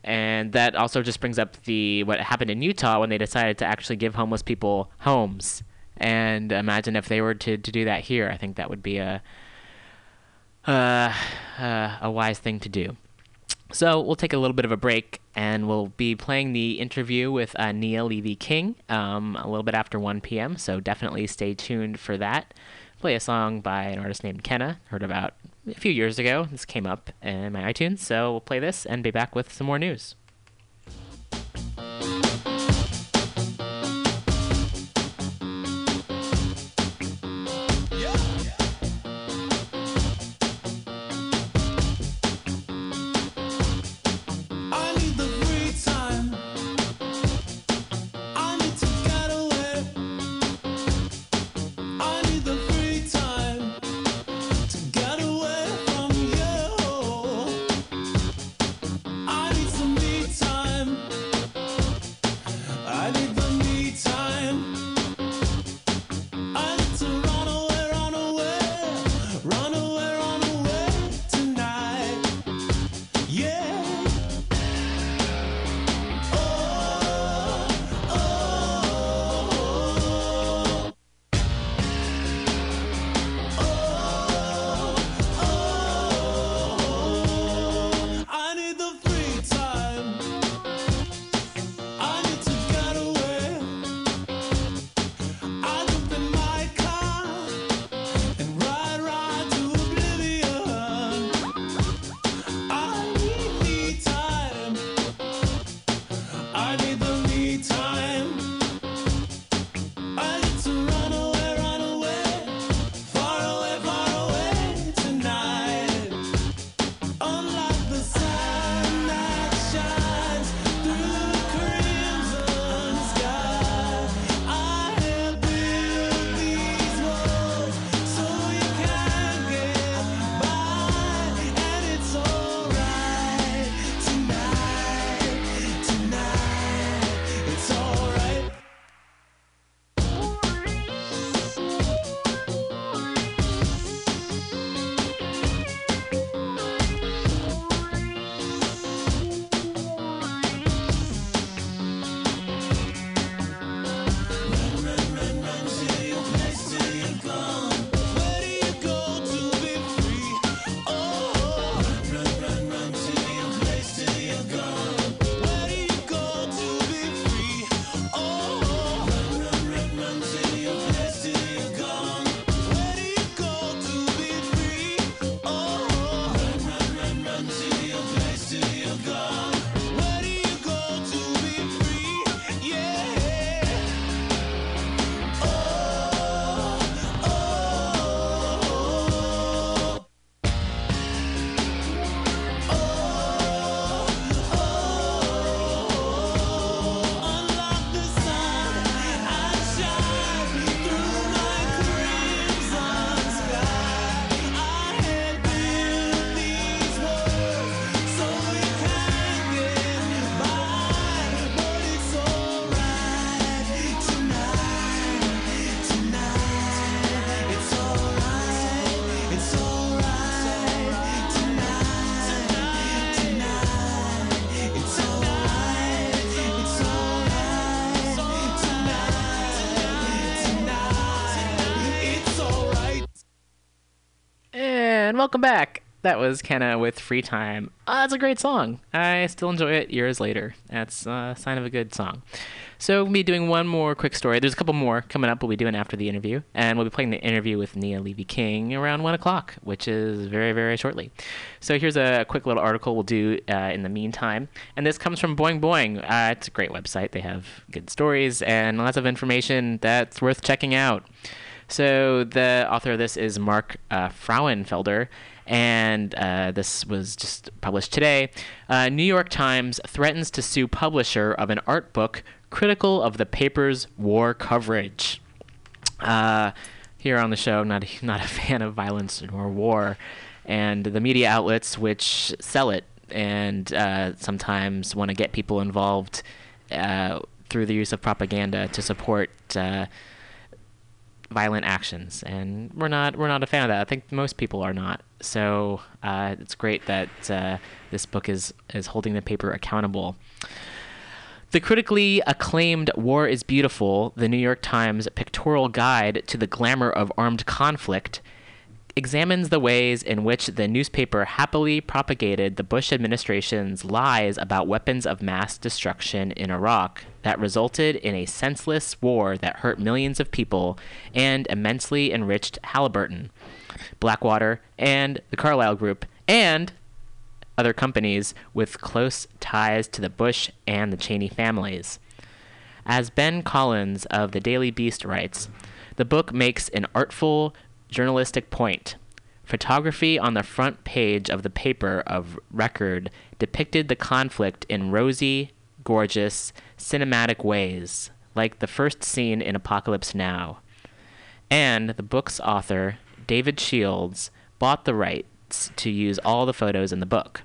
Speaker 1: And that also just brings up the what happened in Utah when they decided to actually give homeless people homes. And imagine if they were to, to do that here. I think that would be a uh, uh, a wise thing to do. So we'll take a little bit of a break, and we'll be playing the interview with uh, Nia Levy King um, a little bit after 1 p.m. So definitely stay tuned for that. Play a song by an artist named Kenna, heard about a few years ago. This came up in my iTunes, so we'll play this and be back with some more news. Welcome back. That was Kenna with Free Time. Uh, that's a great song. I still enjoy it years later. That's a sign of a good song. So we'll be doing one more quick story. There's a couple more coming up we'll be doing after the interview. And we'll be playing the interview with Nia Levy King around 1 o'clock, which is very, very shortly. So here's a quick little article we'll do uh, in the meantime. And this comes from Boing Boing. Uh, it's a great website. They have good stories and lots of information that's worth checking out. So the author of this is Mark uh, Frauenfelder, and uh, this was just published today. Uh, New York Times threatens to sue publisher of an art book critical of the paper's war coverage. Uh, here on the show, not a, not a fan of violence or war, and the media outlets which sell it and uh, sometimes want to get people involved uh, through the use of propaganda to support violent actions, and we're not we're not a fan of that. I think most people are not. So uh, it's great that uh, this book is is holding the paper accountable. The critically acclaimed War is Beautiful, the New York Times pictorial guide to the glamour of armed conflict, examines the ways in which the newspaper happily propagated the Bush administration's lies about weapons of mass destruction in Iraq that resulted in a senseless war that hurt millions of people and immensely enriched Halliburton, Blackwater, and the Carlyle Group, and other companies with close ties to the Bush and the Cheney families. As Ben Collins of the Daily Beast writes, the book makes an artful journalistic point. Photography on the front page of the paper of record depicted the conflict in rosy, gorgeous, cinematic ways, like the first scene in Apocalypse Now. And the book's author, David Shields, bought the rights to use all the photos in the book.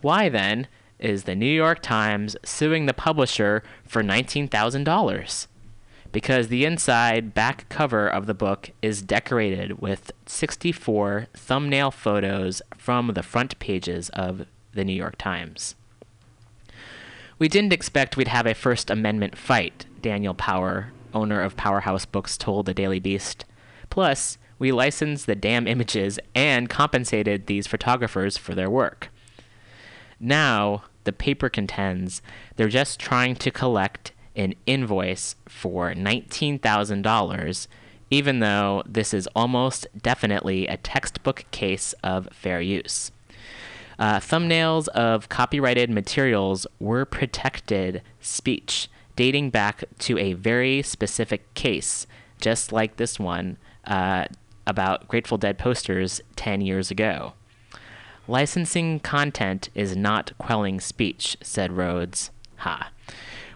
Speaker 1: Why then is the New York Times suing the publisher for $19,000? because the inside back cover of the book is decorated with 64 thumbnail photos from the front pages of the New York Times. We didn't expect we'd have a First Amendment fight, Daniel Power, owner of Powerhouse Books, told the Daily Beast. Plus, we licensed the damn images and compensated these photographers for their work. Now, the paper contends they're just trying to collect an invoice for $19,000, even though this is almost definitely a textbook case of fair use. Uh, thumbnails of copyrighted materials were protected speech dating back to a very specific case, just like this one uh, about Grateful Dead posters 10 years ago. Licensing content is not quelling speech, said Rhoades. Ha.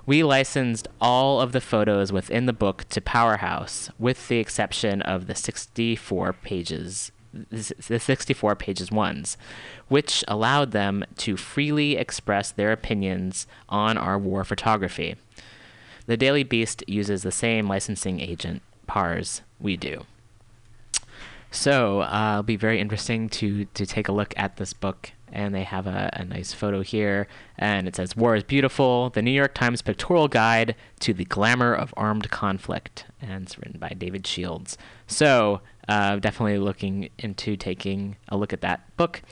Speaker 1: We licensed all of the photos within the book to Powerhouse, with the exception of the 64 pages, the 64 pages ones, which allowed them to freely express their opinions on our war photography. The Daily Beast uses the same licensing agent, PARS, we do. So uh, it'll be very interesting to to take a look at this book and they have a, a, nice photo here and it says war is beautiful the new york times pictorial guide to the glamour of armed conflict and it's written by david shields so uh, definitely looking into taking a look at that book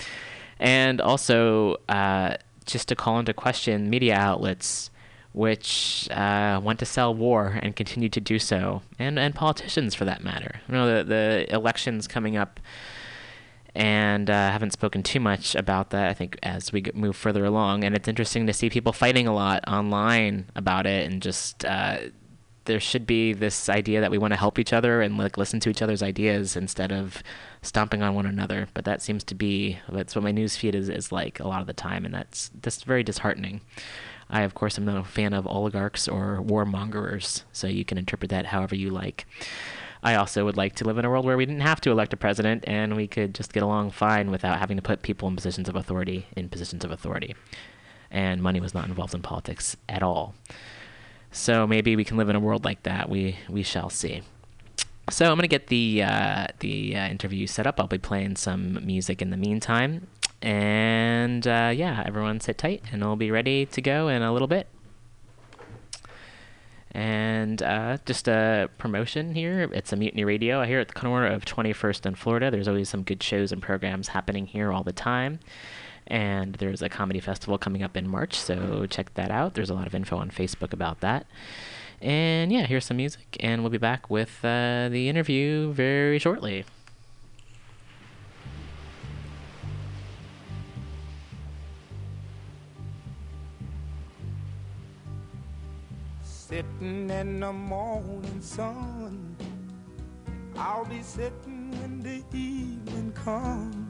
Speaker 1: and also uh, just to call into question media outlets which uh, want to sell war and continue to do so and, and politicians for that matter you know the, the elections coming up and uh, haven't spoken too much about that. I think as we move further along, and it's interesting to see people fighting a lot online about it, and just uh, there should be this idea that we want to help each other and like listen to each other's ideas instead of stomping on one another. But that seems to be that's what my news feed is, is like a lot of the time, and that's that's very disheartening. I, of course, am no fan of oligarchs or warmongers, so you can interpret that however you like. I also would like to live in a world where we didn't have to elect a president and we could just get along fine without having to put people in positions of authority in positions of authority. And money was not involved in politics at all. So maybe we can live in a world like that. We we shall see. So I'm gonna get the uh, the uh, interview set up. I'll be playing some music in the meantime, and uh, yeah, everyone sit tight, and I'll be ready to go in a little bit. And uh, just a promotion here. It's a Mutiny Radio. I hear at the corner of 21st and Florida. There's always some good shows and programs happening here all the time. And there's a comedy festival coming up in March, so check that out. There's a lot of info on Facebook about that. And yeah, here's some music, and we'll be back with uh, the interview very shortly.
Speaker 2: Sitting in the morning sun, I'll be sitting when the evening comes,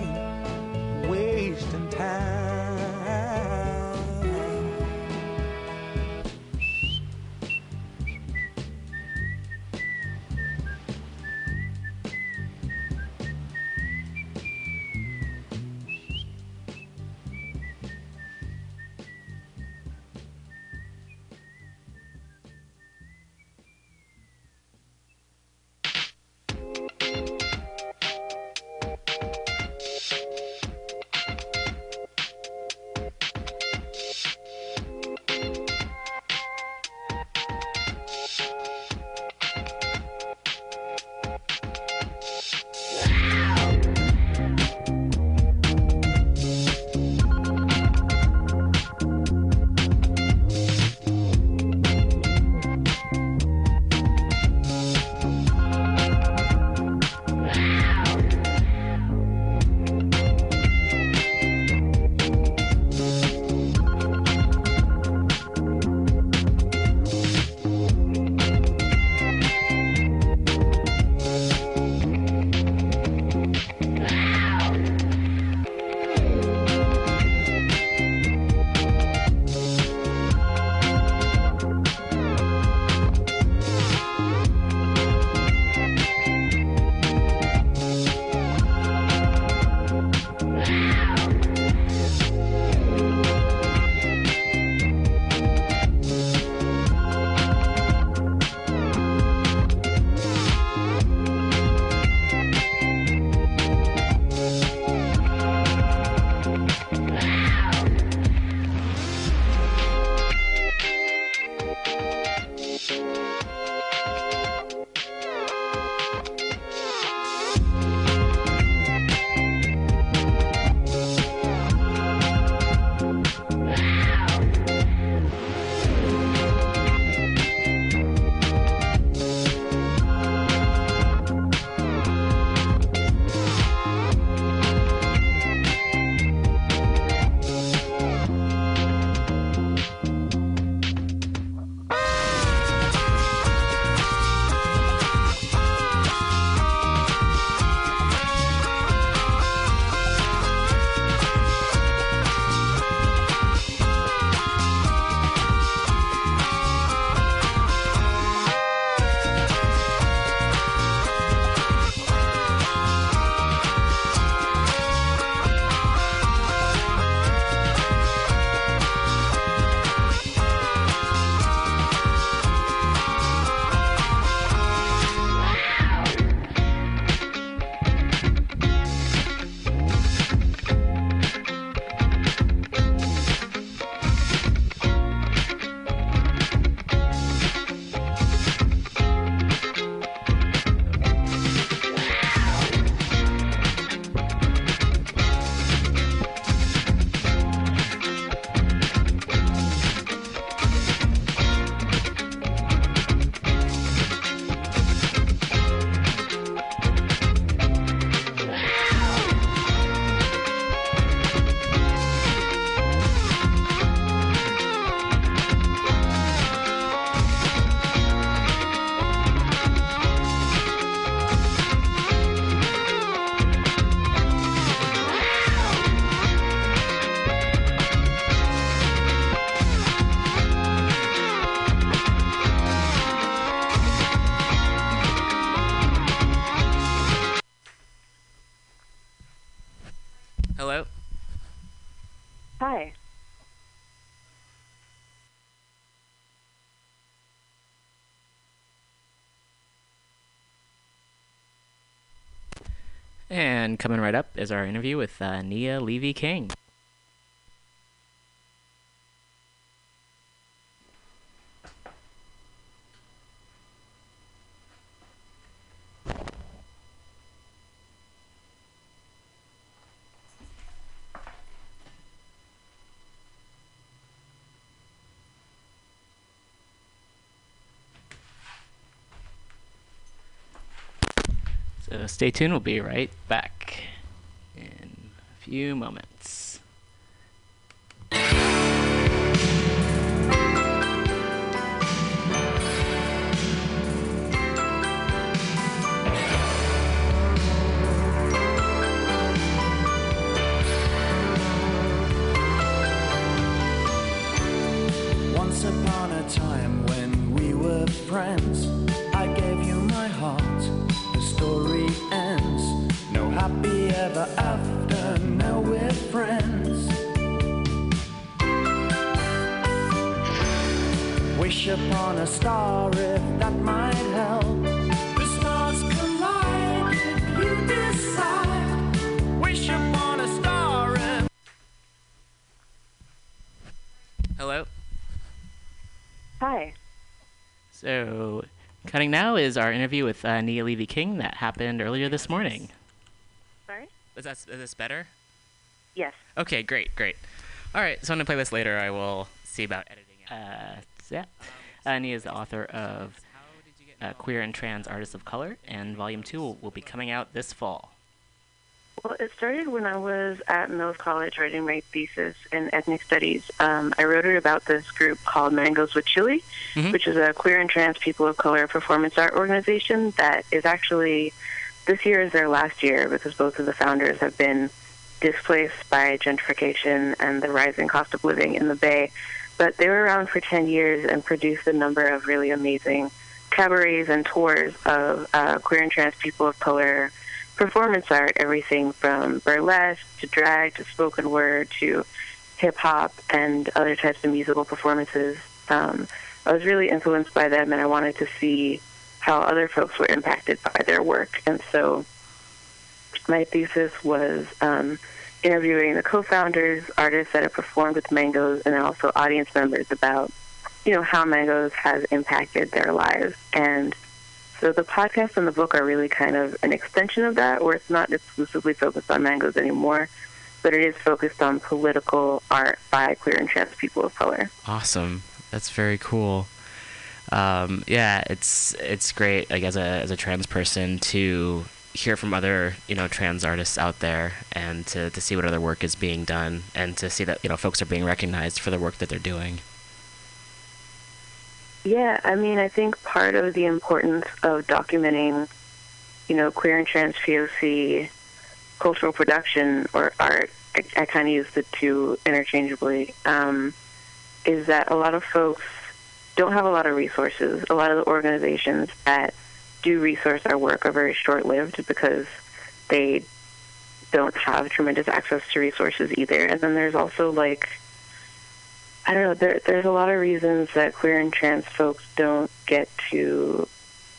Speaker 1: And coming right up is our interview with uh, Nia Levy King. So stay tuned. We'll be right back in a few moments. Cutting now is our interview with uh, Nia Levy King that happened earlier this morning.
Speaker 3: Sorry?
Speaker 1: Is that is this better?
Speaker 3: Yes.
Speaker 1: Okay, great, great. All right, so I'm gonna play this later. I will see about editing. it. Uh, so yeah, uh, Nia is the author of uh, Queer and Trans Artists of Color, and Volume Two will, will be coming out this fall.
Speaker 3: Well, it started when I was at Mills College writing my thesis in ethnic studies. Um, I wrote it about this group called Mangoes with Chili,
Speaker 1: Mhm.
Speaker 3: which is a queer and trans people of color performance art organization that is actually this year is their last year because both of the founders have been displaced by gentrification and the rising cost of living in the Bay. But they were around for 10 years and produced a number of really amazing cabarets and tours of uh, queer and trans people of color performance art, everything from burlesque to drag to spoken word to hip hop and other types of musical performances. Um, I was really influenced by them, and I wanted to see how other folks were impacted by their work. And so my thesis was um, interviewing the co-founders, artists that have performed with Mangoes, and also audience members about, you know, how Mangoes has impacted their lives. And so the podcast and the book are really kind of an extension of that, where it's not exclusively focused on Mangoes anymore, but it is focused on political art by queer and trans people of color.
Speaker 1: Awesome. That's very cool. Um, yeah, it's it's great. Like as a as a trans person to hear from other you know trans artists out there and to, to see what other work is being done and to see that you know folks are being recognized for the work that they're doing.
Speaker 3: Yeah, I mean, I think part of the importance of documenting, you know, queer and trans POC cultural production or art, I, I kind of use the two interchangeably, um, is that a lot of folks don't have a lot of resources. A lot of the organizations that do resource our work are very short-lived because they don't have tremendous access to resources either. And then there's also like I don't know. There, there's a lot of reasons that queer and trans folks don't get to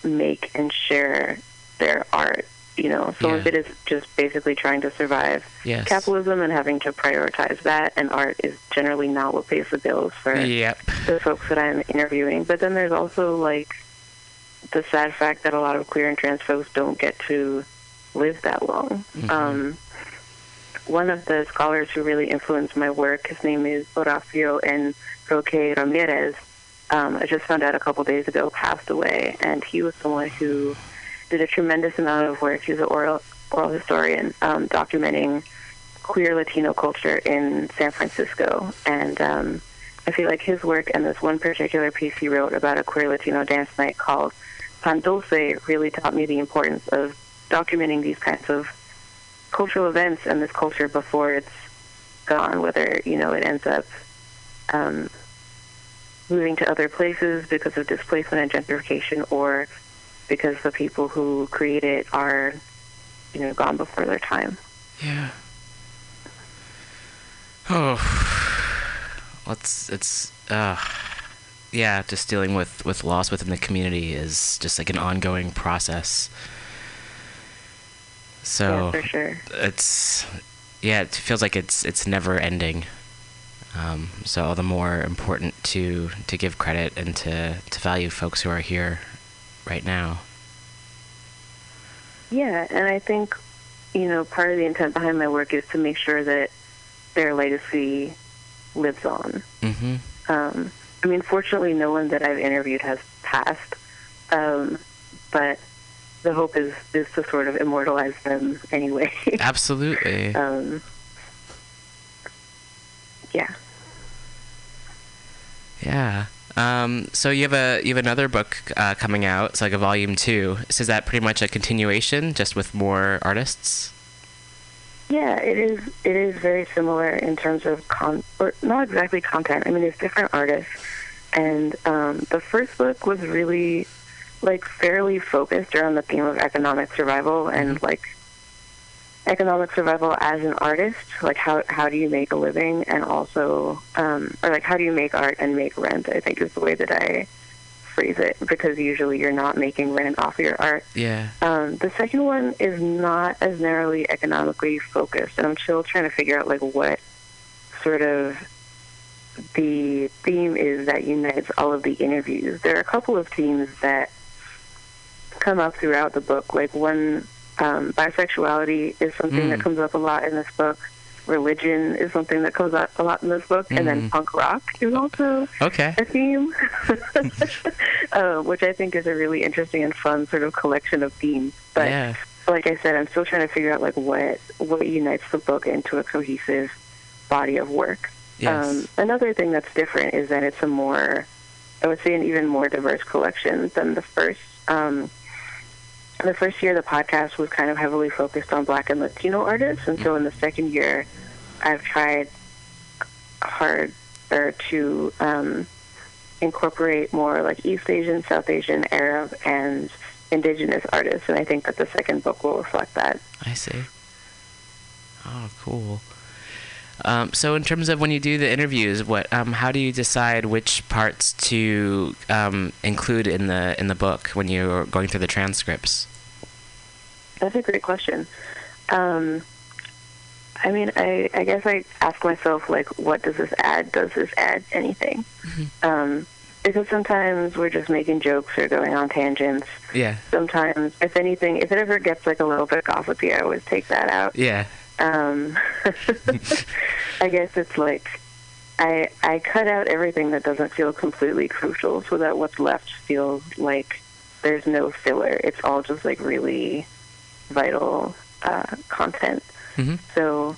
Speaker 3: make and share their art. You know, some of it is just basically trying to survive
Speaker 1: Yes.
Speaker 3: capitalism and having to prioritize that. And art is generally not what pays the bills for
Speaker 1: Yep.
Speaker 3: the folks that I'm interviewing. But then there's also like the sad fact that a lot of queer and trans folks don't get to live that long. Um, one of the scholars who really influenced my work, his name is Horacio Roque Ramirez. Um, I just found out a couple days ago passed away, and he was someone who did a tremendous amount of work. He's an oral oral historian um, documenting queer Latino culture in San Francisco, and um, I feel like his work and this one particular piece he wrote about a queer Latino dance night called Pan Dulce really taught me the importance of documenting these kinds of cultural events and this culture before it's gone, whether, you know, it ends up um, moving to other places because of displacement and gentrification or because the people who create it are, you know, gone before their time.
Speaker 1: Yeah. Oh, let's it's uh, yeah, just dealing with with loss within the community is just like an ongoing process. So
Speaker 3: yeah, for sure.
Speaker 1: it's yeah, it feels like it's it's never ending. Um, so all the more important to to give credit and to to value folks who are here right now.
Speaker 3: Yeah, and I think, you know, part of the intent behind my work is to make sure that their legacy lives on.
Speaker 1: hmm
Speaker 3: Um, I mean, fortunately, no one that I've interviewed has passed, um, but the hope is is to sort of immortalize them anyway.
Speaker 1: Absolutely.
Speaker 3: um, yeah.
Speaker 1: Yeah. Um, so you have a you have another book uh, coming out. It's like a volume two. So is that pretty much a continuation, just with more artists?
Speaker 3: Yeah, it is. It is very similar in terms of con, or not exactly content. I mean, it's different artists, and um, the first book was really like fairly focused around the theme of economic survival and like economic survival as an artist. Like how how do you make a living, and also um, or like how do you make art and make rent? I think is the way that I phrase it because usually you're not making rent off of your art.
Speaker 1: Yeah.
Speaker 3: Um, the second one is not as narrowly economically focused, and I'm still trying to figure out like what sort of the theme is that unites all of the interviews. There are a couple of themes that come up throughout the book. Like one, um, bisexuality is something that
Speaker 1: Mm.
Speaker 3: comes up a lot in this book. Religion is something that comes up a lot in this book, and then
Speaker 1: Mhm.
Speaker 3: punk rock is also
Speaker 1: Okay.
Speaker 3: a theme, uh, which I think is a really interesting and fun sort of collection of themes. But
Speaker 1: yeah.
Speaker 3: like I said, I'm still trying to figure out like what what unites the book into a cohesive body of work.
Speaker 1: Yes.
Speaker 3: Um, another thing that's different is that it's a more, I would say, an even more diverse collection than the first. Um, the first year, the podcast was kind of heavily focused on Black and Latino artists, and so in the second year, I've tried harder to um, incorporate more like East Asian, South Asian, Arab, and Indigenous artists, and I think that the second book will reflect that.
Speaker 1: I see. Oh, cool. Um, so, in terms of when you do the interviews, what, um, how do you decide which parts to um, include in the in the book when you're going through the transcripts?
Speaker 3: That's a great question. Um, I mean, I, I guess I ask myself, like, what does this add? Does this add anything? Um, because sometimes we're just making jokes or going on tangents.
Speaker 1: Yeah.
Speaker 3: Sometimes, if anything, if it ever gets like a little bit gossipy, I always take that out.
Speaker 1: Yeah.
Speaker 3: Um, I guess it's like I I cut out everything that doesn't feel completely crucial, so that what's left feels like there's no filler. It's all just like really vital uh, content.
Speaker 1: hmm
Speaker 3: So,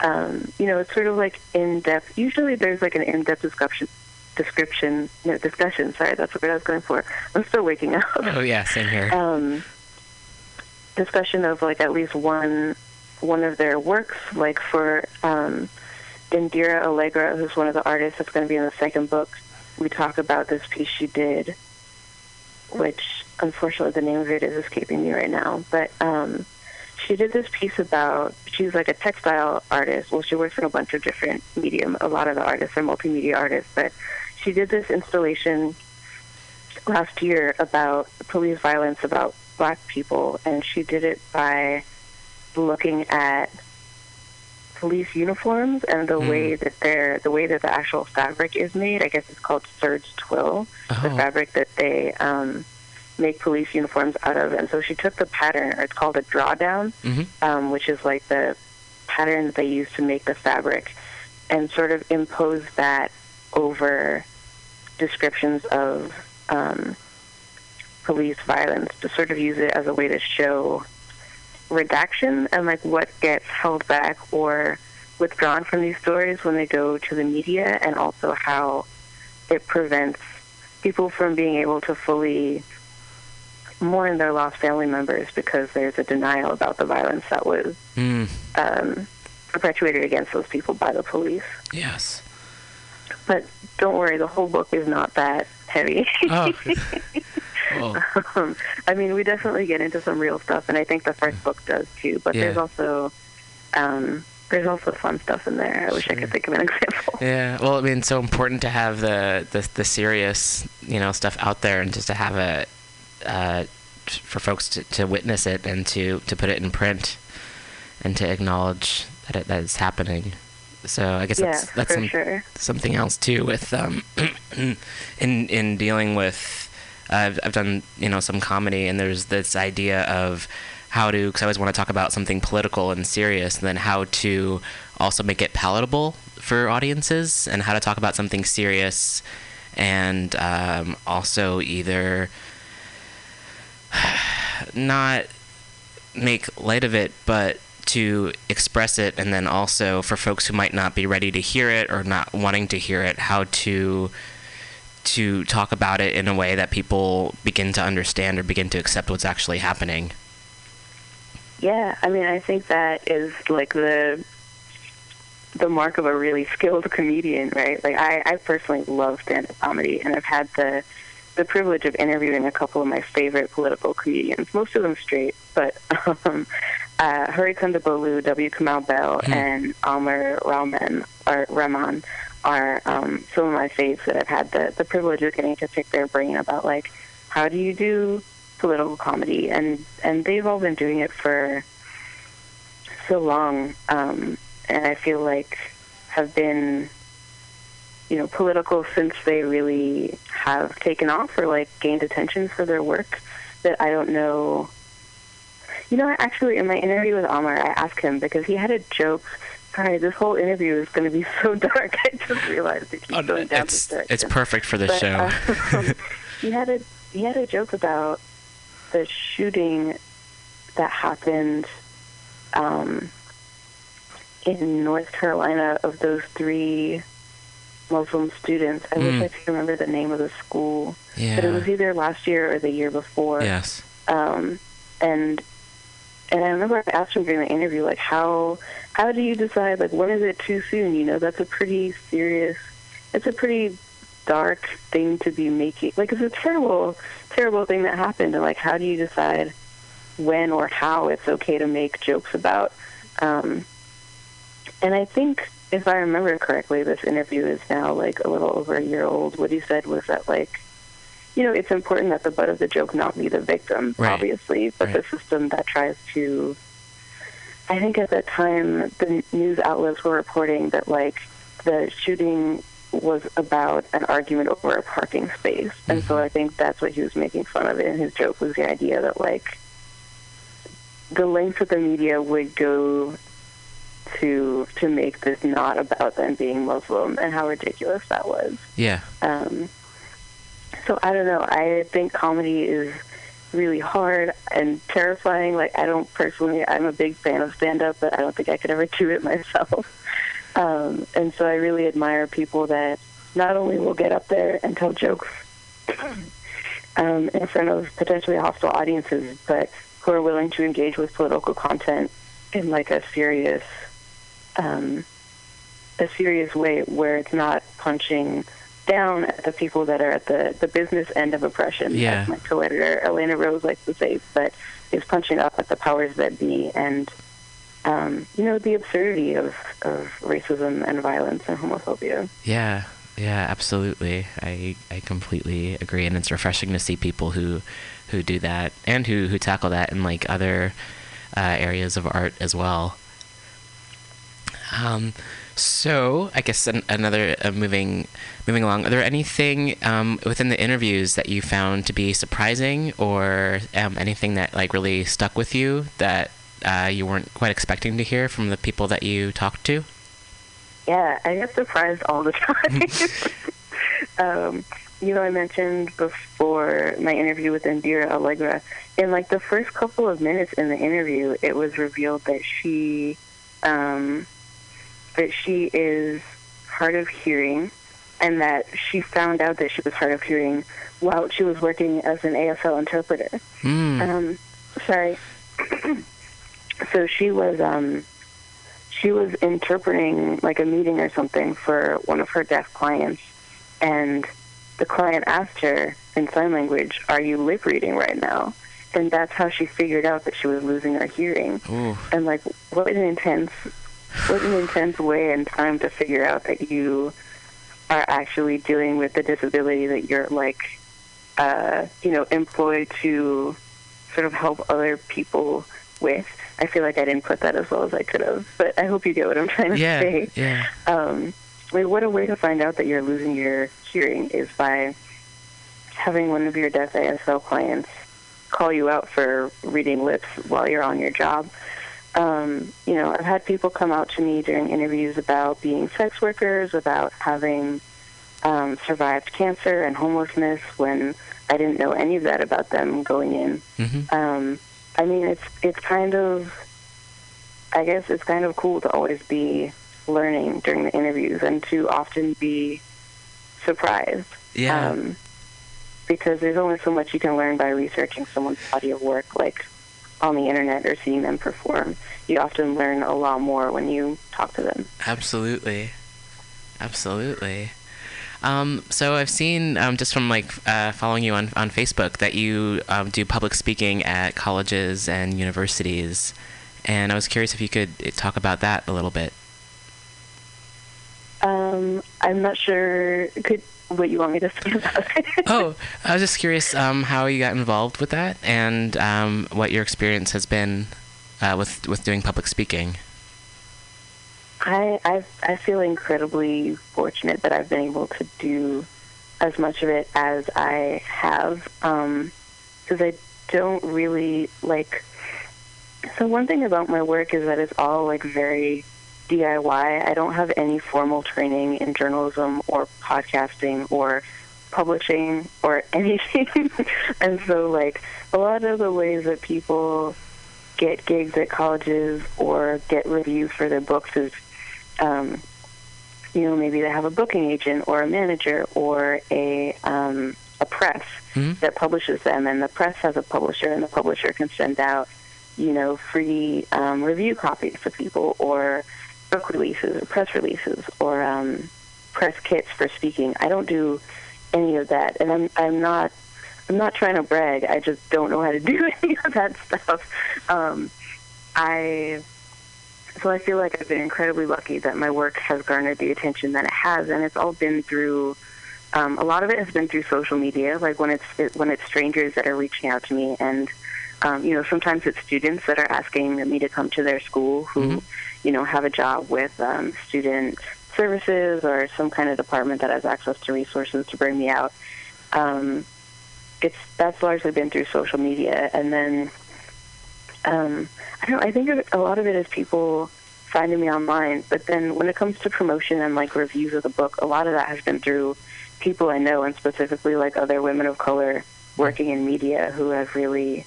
Speaker 3: um, you know, it's sort of like in depth. Usually, there's like an in depth description. Description, no discussion. Sorry, that's what I was going for. I'm still waking up
Speaker 1: Oh yeah, same here.
Speaker 3: um, discussion of like at least one one of their works. Like for um, Indira Allegra, who's one of the artists that's going to be in the second book, we talk about this piece she did, which unfortunately the name of it is escaping me right now. But um, she did this piece about she's like a textile artist. Well, she works in a bunch of different medium. A lot of the artists are multimedia artists, but she did this installation last year about police violence about black people, and she did it by looking at police uniforms and the
Speaker 1: Hmm.
Speaker 3: way that they're the way that the actual fabric is made. I guess it's called serge twill, the
Speaker 1: Oh.
Speaker 3: fabric that they um, make police uniforms out of. And so she took the pattern, or it's called a drawdown,
Speaker 1: hmm
Speaker 3: um, which is like the pattern that they use to make the fabric, and sort of impose that over descriptions of um, police violence to sort of use it as a way to show redaction and like what gets held back or withdrawn from these stories when they go to the media and also how it prevents people from being able to fully mourn their lost family members because there's a denial about the violence that was
Speaker 1: Mm.
Speaker 3: um, perpetuated against those people by the police.
Speaker 1: Yes.
Speaker 3: But don't worry, the whole book is not that heavy.
Speaker 1: Oh. oh.
Speaker 3: um, I mean, we definitely get into some real stuff, and I think the first book does too. But there's also um, there's also fun stuff in there. I wish I could think of an example.
Speaker 1: Yeah, well, I mean, it's so important to have the, the the serious, you know, stuff out there, and just to have it uh, for folks to, to witness it and to, to put it in print, and to acknowledge that it, that it's happening. So I guess
Speaker 3: Yeah,
Speaker 1: that's that's some,
Speaker 3: sure.
Speaker 1: something else too with um, in in dealing with. Uh, I've I've done you know some comedy, and there's this idea of how to because I always want to talk about something political and serious, and then how to also make it palatable for audiences, and how to talk about something serious, and um, also either not make light of it, but to express it, and then also for folks who might not be ready to hear it or not wanting to hear it, how to to talk about it in a way that people begin to understand or begin to accept what's actually happening.
Speaker 3: Yeah, I mean, I think that is like the the mark of a really skilled comedian, right? Like, I, I personally love stand-up comedy, and I've had the the privilege of interviewing a couple of my favorite political comedians, most of them straight, but um, uh, Hari Kondabolu, W. Kamau Bell,
Speaker 1: Hmm.
Speaker 3: and Aamer Rahman, or Rahman are um, some of my faves that I've had the, the privilege of getting to pick their brain about, like, how do you do political comedy? And, and they've all been doing it for so long, um, and I feel like have been, you know, political since they really have taken off or like gained attention for their work. That I don't know. You know, actually, in my interview with Aamer, I asked him because he had a joke. Sorry, this whole interview is going to be so dark. I just realized it keeps going down
Speaker 1: Oh, it's it's perfect for the
Speaker 3: But,
Speaker 1: show.
Speaker 3: um, he had a he had a joke about the shooting that happened um, in North Carolina of those three Muslim students. I
Speaker 1: Mm.
Speaker 3: wish I could remember the name of the school, but it was either last year or the year before.
Speaker 1: Yes.
Speaker 3: Um, and and I remember I asked him during the interview, like, how how do you decide, like, when is it too soon? You know, that's a pretty serious, it's a pretty dark thing to be making. Like, it's a terrible, terrible thing that happened. And like, how do you decide when or how it's okay to make jokes about? Um, and I think, if I remember correctly, this interview is now like a little over a year old. What he said was that like you know, it's important that the butt of the joke not be the victim,
Speaker 1: Right.
Speaker 3: obviously, but
Speaker 1: Right.
Speaker 3: the system that tries to. I think at that time, the news outlets were reporting that, like, the shooting was about an argument over a parking space. And so mm-hmm. I think that's what he was making fun of And his joke was the idea that, like, the lengths that the media would go to to make this not about them being Muslim and how ridiculous that was.
Speaker 1: Yeah.
Speaker 3: Um, so I don't know. I think comedy is really hard and terrifying. Like I don't personally, I'm a big fan of stand up, but I don't think I could ever do it myself. Um, and so I really admire people that not only will get up there and tell jokes um, in front of potentially hostile audiences, but who are willing to engage with political content in like a serious, um, a serious way where it's not punching down at the people that are at the, the business end of oppression,
Speaker 1: Yeah.
Speaker 3: as my co-editor Elena Rose likes to say, but is punching up at the powers that be and, um, you know, the absurdity of, of racism and violence and homophobia.
Speaker 1: Yeah, yeah, absolutely. I I completely agree, and it's refreshing to see people who who do that and who who tackle that in like other uh, areas of art as well. Um, so I guess an, another uh, moving moving along. Are there anything um, within the interviews that you found to be surprising, or um, anything that like really stuck with you that uh, you weren't quite expecting to hear from the people that you talked to?
Speaker 3: Yeah, I get surprised all the time. um, you know, I mentioned before my interview with Indira Allegra, in like the first couple of minutes in the interview, it was revealed that she, um, that she is hard of hearing, and that she found out that she was hard of hearing while she was working as an ASL interpreter.
Speaker 1: Hmm.
Speaker 3: Um, sorry. so she was um, she was interpreting like a meeting or something for one of her deaf clients, and the client asked her in sign language, "Are you lip reading right now?" And that's how she figured out that she was losing her hearing.
Speaker 1: Ooh.
Speaker 3: And like, what an intense what an intense way and time to figure out that you are actually dealing with the disability that you're like, uh, you know, employed to sort of help other people with. I feel like I didn't put that as well as I could have, but I hope you get what I'm trying to
Speaker 1: Yeah,
Speaker 3: say.
Speaker 1: yeah.
Speaker 3: Um, mean, what a way to find out that you're losing your hearing is by having one of your deaf ASL clients call you out for reading lips while you're on your job. Um, you know, I've had people come out to me during interviews about being sex workers, about having um, survived cancer and homelessness when I didn't know any of that about them going in.
Speaker 1: hmm
Speaker 3: Um, I mean, it's it's kind of, I guess it's kind of cool to always be learning during the interviews and to often be surprised.
Speaker 1: Yeah.
Speaker 3: Um, because there's only so much you can learn by researching someone's body of work, like on the internet or seeing them perform. You often learn a lot more when you talk to them.
Speaker 1: Absolutely, absolutely. Um, so I've seen um, just from like uh, following you on on Facebook that you um, do public speaking at colleges and universities, and I was curious if you could uh, talk about that a little bit.
Speaker 3: Um, I'm not sure could what you want me to say about it.
Speaker 1: oh, I was just curious um, how you got involved with that and um, what your experience has been uh, with with doing public speaking.
Speaker 3: I, I I feel incredibly fortunate that I've been able to do as much of it as I have, because I don't really like. So one thing about my work is that it's all like very DIY. I don't have any formal training in journalism or podcasting or publishing or anything, and so like a lot of the ways that people get gigs at colleges or get reviews for their books is um, you know, maybe they have a booking agent or a manager or a um, a press
Speaker 1: Mhm.
Speaker 3: that publishes them, and the press has a publisher, and the publisher can send out, you know, free um, review copies for people, or book releases, or press releases, or um, press kits for speaking. I don't do any of that, and I'm I'm not I'm not trying to brag. I just don't know how to do any of that stuff. Um, I so I feel like I've been incredibly lucky that my work has garnered the attention that it has, and it's all been through. Um, a lot of it has been through social media, like when it's it, when it's strangers that are reaching out to me, and um, you know sometimes it's students that are asking me to come to their school who,
Speaker 1: Mhm.
Speaker 3: You know, have a job with um, student services or some kind of department that has access to resources to bring me out. Um, it's that's largely been through social media, and then um, I don't. I think a lot of it is people finding me online. But then when it comes to promotion and like reviews of the book, a lot of that has been through people I know, and specifically like other women of color working in media who have really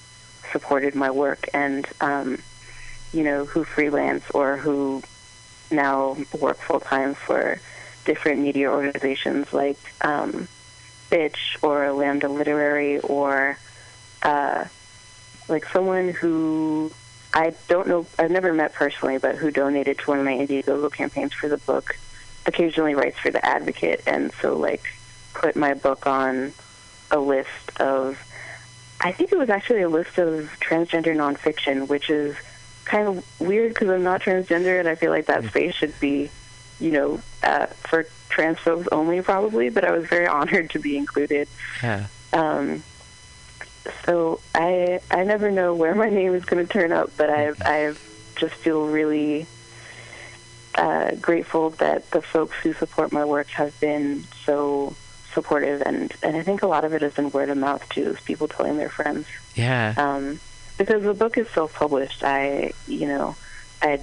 Speaker 3: supported my work and um, you know who freelance or who now work full time for different media organizations like um, Bitch or Lambda Literary or uh, like someone who I don't know, I've never met personally, but who donated to one of my Indiegogo campaigns for the book, occasionally writes for The Advocate, and so like put my book on a list of, I think it was actually a list of transgender nonfiction, which is kind of weird because I'm not transgender, and I feel like that space should be, you know, uh, for trans folks only probably. But I was very honored to be included.
Speaker 1: Yeah.
Speaker 3: Um, so I I never know where my name is going to turn up, but I I just feel really uh, grateful that the folks who support my work have been so supportive, and and I think a lot of it has been word of mouth too, is people telling their friends.
Speaker 1: Yeah.
Speaker 3: Um, because the book is self-published, I you know I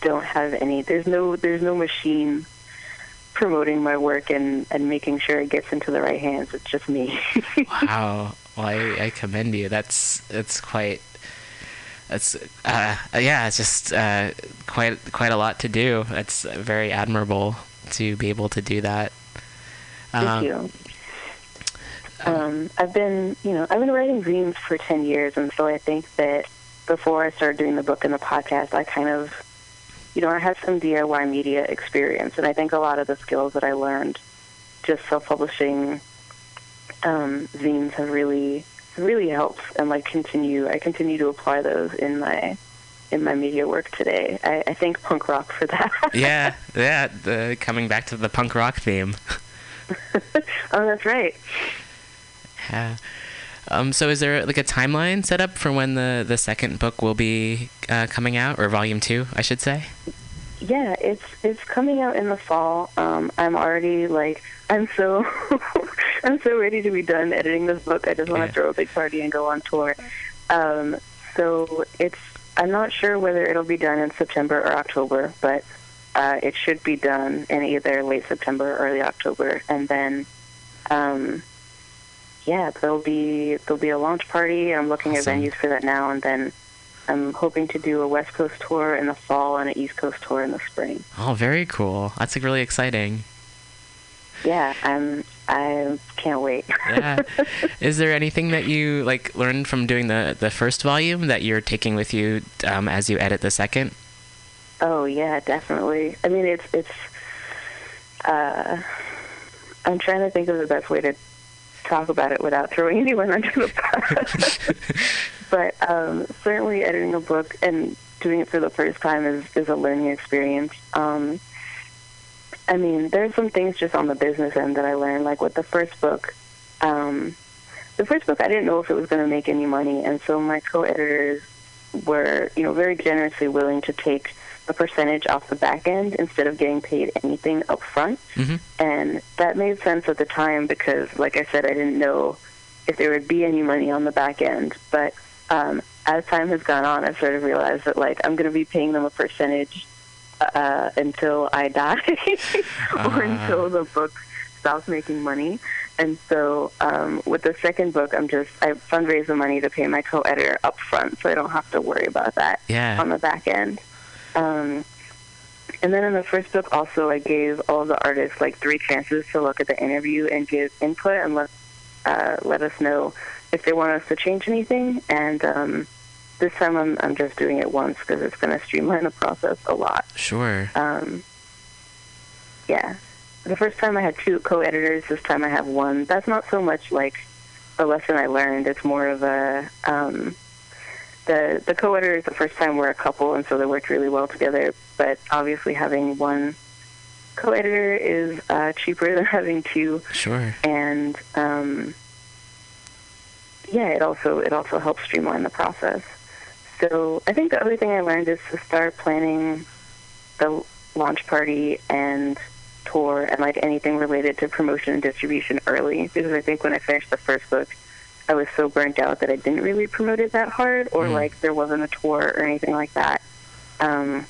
Speaker 3: don't have any. There's no there's no machine promoting my work and and making sure it gets into the right hands. It's just me.
Speaker 1: wow. Well, I, I commend you. That's that's quite. That's uh, yeah. It's just uh, quite quite a lot to do. It's very admirable to be able to do that.
Speaker 3: Thank
Speaker 1: Um,
Speaker 3: you. Um, I've been, you know, I've been writing zines for 10 years, and so I think that before I started doing the book and the podcast, I kind of, you know, I had some DIY media experience, and I think a lot of the skills that I learned just self-publishing um, zines have really, really helped, and like continue, I continue to apply those in my, in my media work today. I, I thank punk rock for that.
Speaker 1: yeah, yeah. Coming back to the punk rock theme.
Speaker 3: oh, that's right.
Speaker 1: Yeah. Um, so is there like a timeline set up for when the, the second book will be uh, coming out, or volume two, I should say?
Speaker 3: Yeah, it's it's coming out in the fall. Um, I'm already like I'm so I'm so ready to be done editing this book. I just want to
Speaker 1: Yeah.
Speaker 3: throw a big party and go on tour. Um, so it's I'm not sure whether it'll be done in September or October, but uh, it should be done in either late September or early October, and then. Um, yeah, there'll be there'll be a launch party. I'm looking
Speaker 1: Awesome.
Speaker 3: at venues for that now, and then I'm hoping to do a West Coast tour in the fall and an East Coast tour in the spring.
Speaker 1: Oh, very cool. That's like really exciting.
Speaker 3: Yeah, I'm. I can't wait.
Speaker 1: Yeah. is there anything that you like learned from doing the the first volume that you're taking with you um, as you edit the second?
Speaker 3: oh yeah, definitely. I mean, it's it's. Uh, I'm trying to think of the best way to talk about it without throwing anyone under the bus. but um, certainly, editing a book and doing it for the first time is is a learning experience. Um, I mean, there's some things just on the business end that I learned, like with the first book. Um, the first book, I didn't know if it was going to make any money, and so my co-editors were, you know, very generously willing to take a percentage off the back end instead of getting paid anything up front.
Speaker 1: Mhm.
Speaker 3: And that made sense at the time because, like I said, I didn't know if there would be any money on the back end. But um, as time has gone on, I've sort of realized that, like, I'm going to be paying them a percentage uh, until I die or
Speaker 1: Ah.
Speaker 3: until the book stops making money. And so um, with the second book, I'm just I fundraise the money to pay my co-editor up front, so I don't have to worry about that
Speaker 1: Yeah.
Speaker 3: on the back end. Um, and then in the first book, also I gave all the artists like three chances to look at the interview and give input and let uh, let us know if they want us to change anything. And um, this time I'm I'm just doing it once because it's going to streamline the process a lot.
Speaker 1: Sure.
Speaker 3: Um, yeah. The first time I had two co-editors. This time I have one. That's not so much like a lesson I learned. It's more of a um, the the co-editors the first time were a couple, and so they worked really well together. But obviously, having one co-editor is uh, cheaper than having two,
Speaker 1: Sure.
Speaker 3: and um, yeah, it also it also helps streamline the process. So I think the other thing I learned is to start planning the launch party and tour and like anything related to promotion and distribution early because I think when I finished the first book I was so burnt out that I didn't really promote it that hard or
Speaker 1: Mm.
Speaker 3: like there wasn't a tour or anything like that. Um,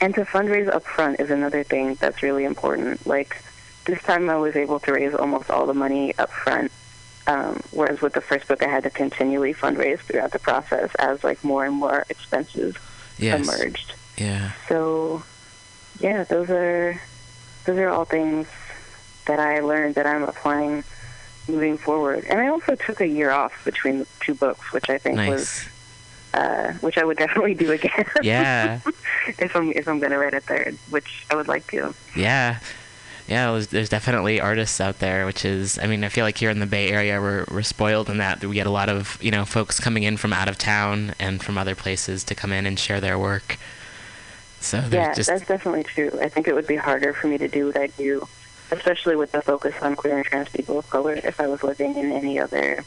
Speaker 3: and to fundraise up front is another thing that's really important. Like this time I was able to raise almost all the money up front. Um, whereas with the first book I had to continually fundraise throughout the process as like more and more expenses
Speaker 1: Yes.
Speaker 3: emerged.
Speaker 1: Yeah.
Speaker 3: So, yeah, those are those are all things that I learned that I'm applying moving forward. And I also took a year off between the two books, which I think was uh, which I would definitely do again.
Speaker 1: Yeah.
Speaker 3: if I'm if I'm gonna write a third, which I would like to.
Speaker 1: Yeah. Yeah, there's, there's definitely artists out there, which is, I mean, I feel like here in the Bay Area, we're, we're spoiled in that we get a lot of, you know, folks coming in from out of town and from other places to come in and share their work. So
Speaker 3: Yeah,
Speaker 1: just,
Speaker 3: that's definitely true. I think it would be harder for me to do what I do, especially with the focus on queer and trans people of color, if I was living in any other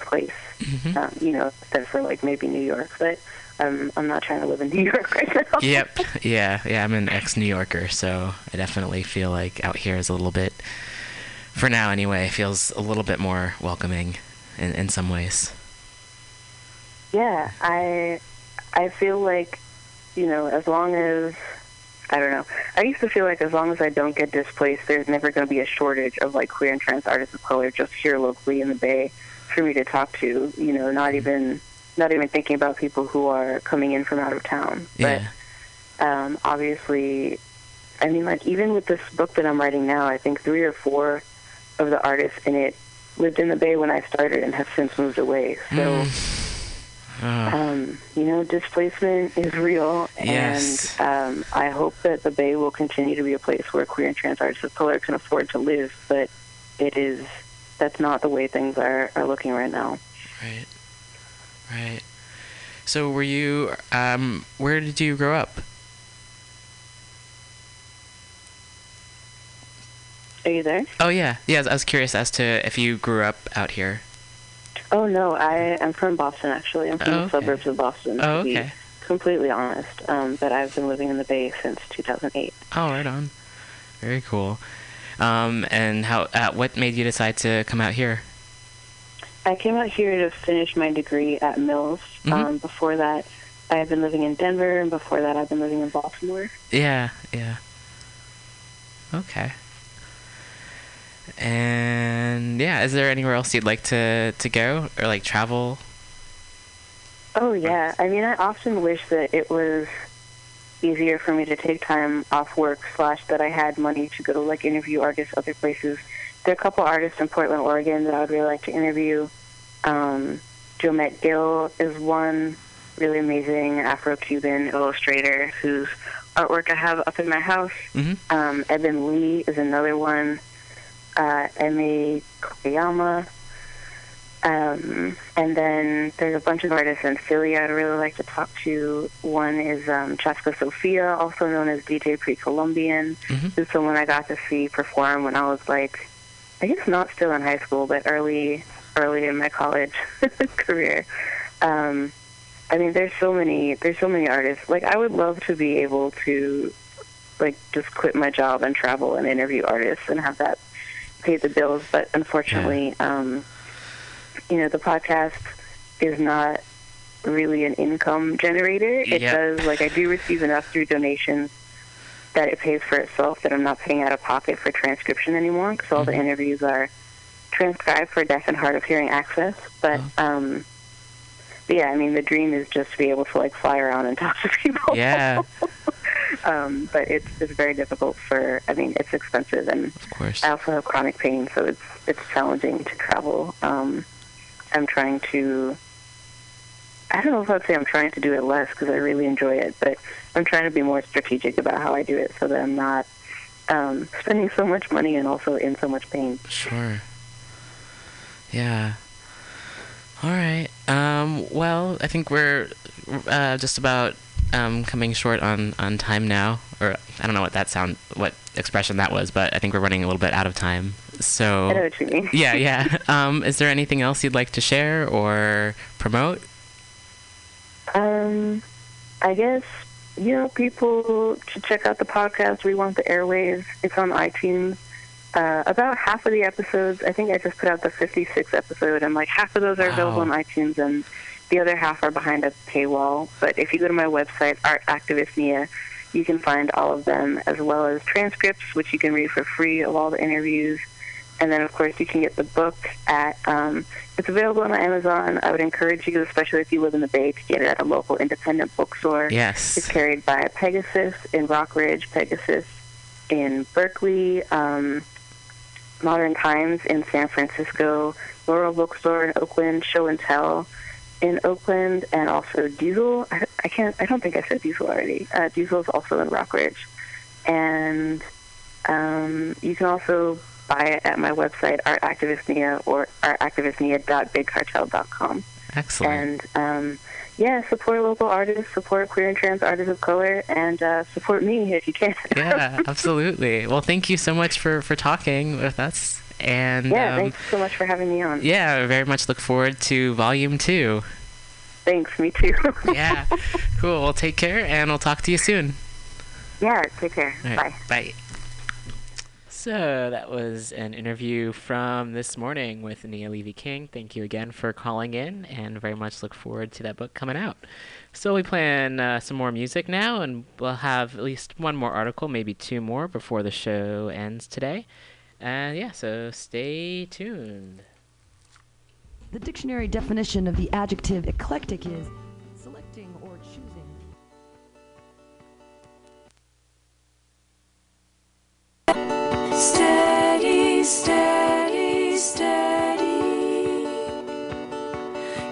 Speaker 3: place.
Speaker 1: Mhm.
Speaker 3: Um, you know, except for like maybe New York, but um, I'm not trying to live in New York right now.
Speaker 1: Yep. Yeah. Yeah. I'm an ex New Yorker, so I definitely feel like out here is a little bit, for now anyway, feels a little bit more welcoming in, in some ways.
Speaker 3: Yeah, I I feel like you know, as long as I don't know. I used to feel like as long as I don't get displaced, there's never going to be a shortage of like queer and trans artists of color just here locally in the Bay for me to talk to. You know, not even not even thinking about people who are coming in from out of town.
Speaker 1: Yeah.
Speaker 3: But um, obviously, I mean, like even with this book that I'm writing now, I think three or four of the artists in it lived in the Bay when I started and have since moved away. So.
Speaker 1: Oh,
Speaker 3: Um, you know, displacement is real,
Speaker 1: Yes.
Speaker 3: and um, I hope that the Bay will continue to be a place where queer and trans artists of color can afford to live. But it is that's not the way things are are looking right now.
Speaker 1: right. Right. So were you? Um, where did you grow up?
Speaker 3: Are you there?
Speaker 1: Oh yeah, yeah. I was curious as to if you grew up out here.
Speaker 3: Oh no, I am from Boston actually. I'm from
Speaker 1: Oh,
Speaker 3: the suburbs of Boston.
Speaker 1: Oh,
Speaker 3: to be
Speaker 1: okay.
Speaker 3: completely honest, um, but I've been living in the Bay since 2008.
Speaker 1: Oh, right on. Very cool. Um, and how? Uh, what made you decide to come out here?
Speaker 3: I came out here to finish my degree at Mills.
Speaker 1: Mhm.
Speaker 3: Um, before that, I had been living in Denver, and before that, I've been living in Baltimore.
Speaker 1: Yeah, yeah. Okay. And yeah, is there anywhere else you'd like to to go or like travel?
Speaker 3: Oh yeah, I mean, I often wish that it was easier for me to take time off work slash that I had money to go to like interview artists other places. There are a couple artists in Portland, Oregon that I would really like to interview. Um, Jomette Gill is one really amazing Afro-Cuban illustrator whose artwork I have up in my house.
Speaker 1: Mm-hmm.
Speaker 3: Um, Ebin Lee is another one. Uh, Emi Koyama. Um, and then there's a bunch of artists in Philly I'd really like to talk to. One is um, Chaska Sophia, also known as DJ Pre-Columbian,
Speaker 1: Mhm.
Speaker 3: who's someone I got to see perform when I was like, I guess not still in high school, but early, early in my college career. Um, I mean, there's so many, there's so many artists. Like, I would love to be able to, like, just quit my job and travel and interview artists and have that pay the bills. But unfortunately, um, you know, the podcast is not really an income generator. It
Speaker 1: Yep.
Speaker 3: does, like, I do receive enough through donations that it pays for itself, that I'm not paying out of pocket for transcription anymore because all the
Speaker 1: Mhm.
Speaker 3: interviews are transcribed for deaf and hard of hearing access. But, um, but yeah, I mean, the dream is just to be able to like fly around and talk to people.
Speaker 1: Yeah.
Speaker 3: um, but it's it's very difficult for. I mean, it's expensive, and
Speaker 1: Of course.
Speaker 3: I also have chronic pain, so it's it's challenging to travel. Um, I'm trying to. I don't know if I'd say I'm trying to do it less because I really enjoy it, but I'm trying to be more strategic about how I do it so that I'm not um, spending so much money and also in so much pain.
Speaker 1: Sure. Yeah. All right. Um, well, I think we're uh, just about um, coming short on, on time now. Or I don't know what that sound, what expression that was, but I think we're running a little bit out of time. So.
Speaker 3: I know what you mean.
Speaker 1: yeah, yeah. Um, is there anything else you'd like to share or promote?
Speaker 3: Um, I guess you know people should check out the podcast. We want the airwaves. It's on iTunes. Uh, about half of the episodes, I think I just put out the 56th episode, and like half of those are available on iTunes, and the other half are behind a paywall. But if you go to my website, Art Activist Nia, you can find all of them, as well as transcripts, which you can read for free of all the interviews. And then, of course, you can get the book at, um, it's available on Amazon. I would encourage you, especially if you live in the Bay, to get it at a local independent bookstore.
Speaker 1: Yes, it's
Speaker 3: carried by Pegasus in Rockridge, Pegasus in Berkeley, um, Modern Times in San Francisco, Laurel Bookstore in Oakland, Show and Tell in Oakland, and also Diesel. I, I can't. I don't think I said Diesel already. Uh, Diesel is also in Rockridge, and um, you can also buy it at my website, Art Activist Nia, or artactivistnia.bigcartel.com.
Speaker 1: Excellent.
Speaker 3: And um, yeah, support local artists, support queer and trans artists of color, and uh, support me if you can.
Speaker 1: yeah, absolutely. Well, thank you so much for, for talking with us. And
Speaker 3: yeah,
Speaker 1: um,
Speaker 3: thanks so much for having me on.
Speaker 1: yeah, I very much look forward to volume two.
Speaker 3: Thanks, me too.
Speaker 1: Yeah, cool. Well, take care, and we'll talk to you soon.
Speaker 3: yeah, take care.
Speaker 1: All
Speaker 3: Bye.
Speaker 1: Bye. So that was an interview from this morning with Nia Levy King. Thank you again for calling in, and very much look forward to that book coming out. So we plan uh, some more music now, and we'll have at least one more article, maybe two more, before the show ends today. And yeah, so stay tuned.
Speaker 4: The dictionary definition of the adjective eclectic is selecting or choosing.
Speaker 5: Steady, steady, steady.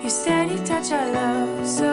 Speaker 5: Your steady touch I love so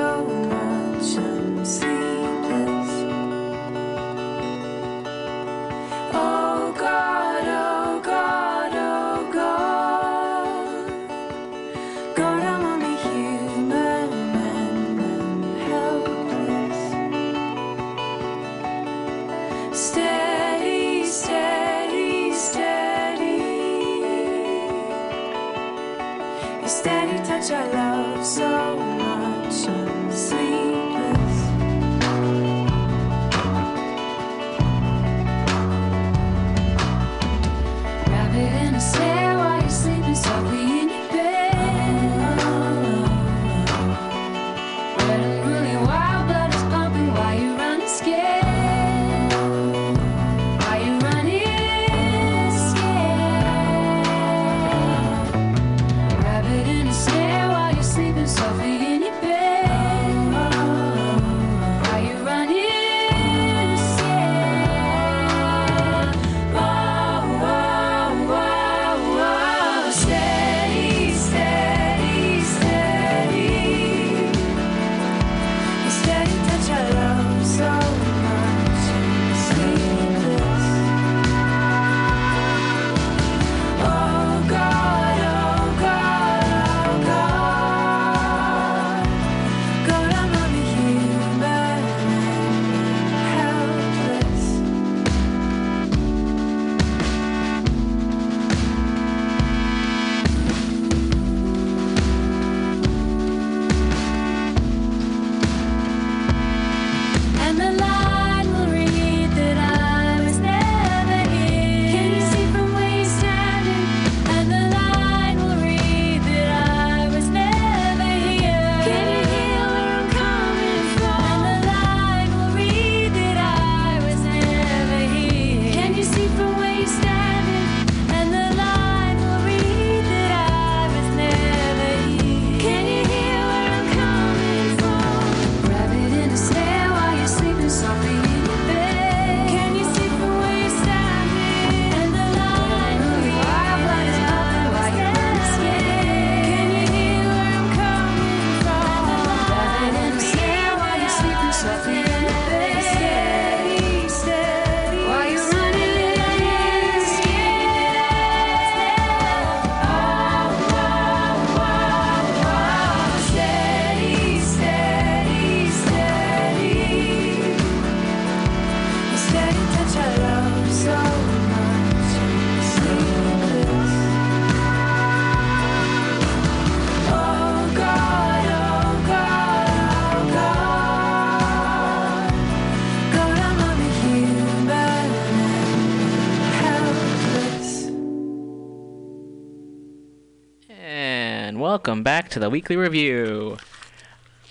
Speaker 1: welcome back to the weekly review.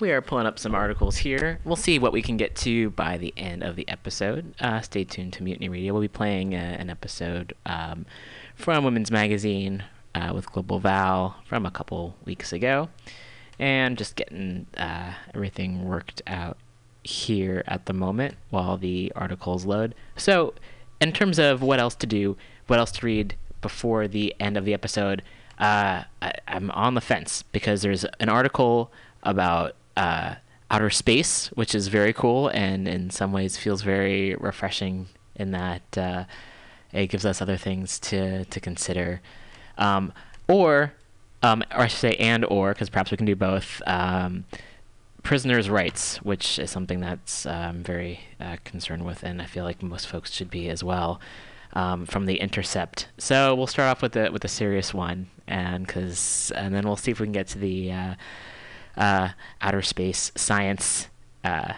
Speaker 1: We are pulling up some articles here. We'll see what we can get to by the end of the episode. Uh, stay tuned to Mutiny Radio. We'll be playing uh, an episode um, from Women's Magazine uh, with Global Val from a couple weeks ago. And just getting uh, everything worked out here at the moment while the articles load. So, in terms of what else to do, what else to read before the end of the episode, uh, I, I'm on the fence because there's an article about uh, outer space, which is very cool and in some ways feels very refreshing in that uh, it gives us other things to, to consider. Um, or, um, or I should say, and or, because perhaps we can do both. Um, prisoners' rights, which is something that's very uh, concerned with, and I feel like most folks should be as well. Um, from the Intercept. So we'll start off with the with the serious one, and because and then we'll see if we can get to the uh, uh, outer space science uh,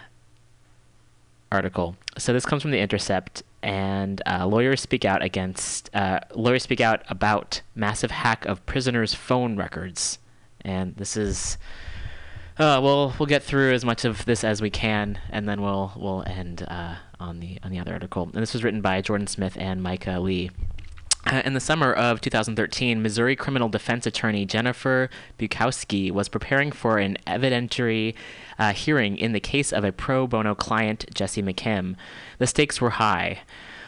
Speaker 1: article. So this comes from the Intercept, and uh, lawyers speak out against uh, lawyers speak out about massive hack of prisoners' phone records, and this is. Uh, we'll we'll get through as much of this as we can, and then we'll we'll end uh, on the on the other article. And this was written by Jordan Smith and Micah Lee. Uh, in the summer of 2013, Missouri criminal defense attorney Jennifer Bukowski was preparing for an evidentiary uh, hearing in the case of a pro bono client, Jesse McKim. The stakes were high.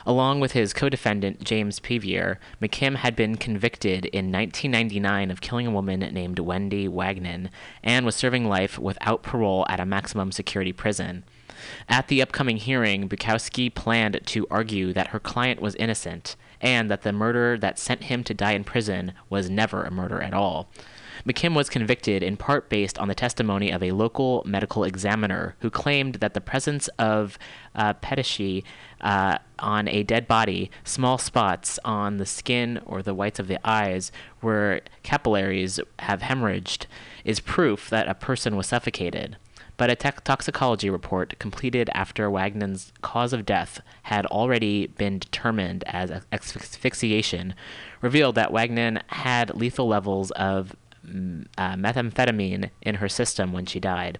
Speaker 1: Along with his co defendant, James Pevier, McKim had been convicted in 1999 of killing a woman named Wendy Wagnon and was serving life without parole at a maximum security prison. At the upcoming hearing, Bukowski planned to argue that her client was innocent and that the murder that sent him to die in prison was never a murder at all. McKim was convicted in part based on the testimony of a local medical examiner who claimed that the presence of uh, petechiae uh, on a dead body, small spots on the skin or the whites of the eyes where capillaries have hemorrhaged, is proof that a person was suffocated but a tech toxicology report completed after Wagnon's cause of death had already been determined as asphyxiation revealed that Wagnan had lethal levels of mm, uh, methamphetamine in her system when she died.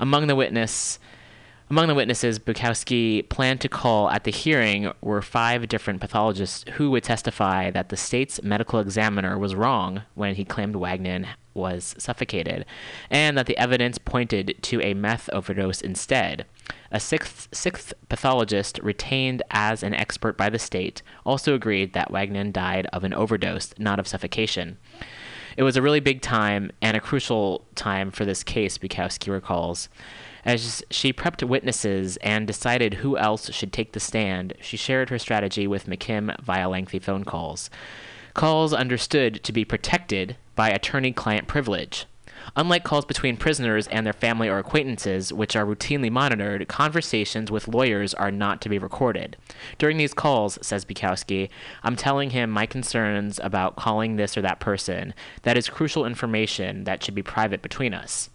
Speaker 1: Among the witness among the witnesses Bukowski planned to call at the hearing were five different pathologists who would testify that the state's medical examiner was wrong when he claimed Wagner was suffocated, and that the evidence pointed to a meth overdose instead. A sixth, sixth pathologist, retained as an expert by the state, also agreed that Wagner died of an overdose, not of suffocation. It was a really big time and a crucial time for this case, Bukowski recalls. As she prepped witnesses and decided who else should take the stand, she shared her strategy with McKim via lengthy phone calls. Calls understood to be protected by attorney client privilege. Unlike calls between prisoners and their family or acquaintances, which are routinely monitored, conversations with lawyers are not to be recorded. During these calls, says Bukowski, I'm telling him my concerns about calling this or that person. That is crucial information that should be private between us.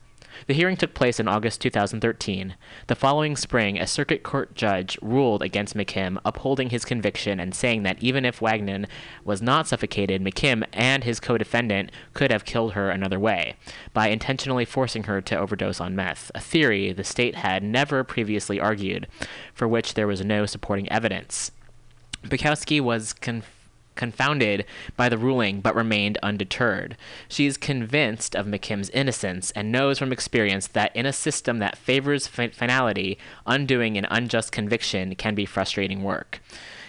Speaker 1: The hearing took place in August 2013. The following spring, a circuit court judge ruled against McKim, upholding his conviction and saying that even if Wagner was not suffocated, McKim and his co defendant could have killed her another way, by intentionally forcing her to overdose on meth, a theory the state had never previously argued, for which there was no supporting evidence. Bukowski was conf- confounded by the ruling but remained undeterred. She is convinced of McKim's innocence and knows from experience that in a system that favors fi- finality, undoing an unjust conviction can be frustrating work.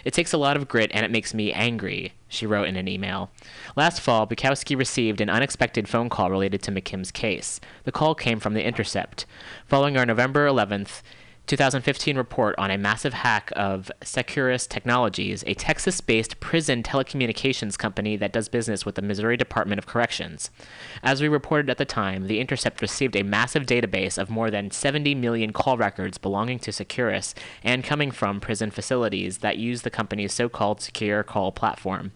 Speaker 1: It takes a lot of grit and it makes me angry, she wrote in an email. Last fall, Bukowski received an unexpected phone call related to McKim's case. The call came from The Intercept. Following our November 11th 2015 report on a massive hack of Securus Technologies, a Texas based prison telecommunications company that does business with the Missouri Department of Corrections. As we reported at the time, The Intercept received a massive database of more than 70 million call records belonging to Securus and coming from prison facilities that use the company's so called secure call platform.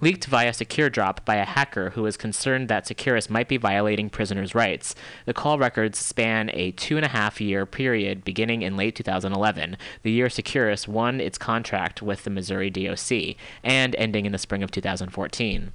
Speaker 1: Leaked via SecureDrop by a hacker who was concerned that Securus might be violating prisoners' rights, the call records span a two and a half year period beginning in late 2011, the year Securus won its contract with the Missouri DOC, and ending in the spring of 2014.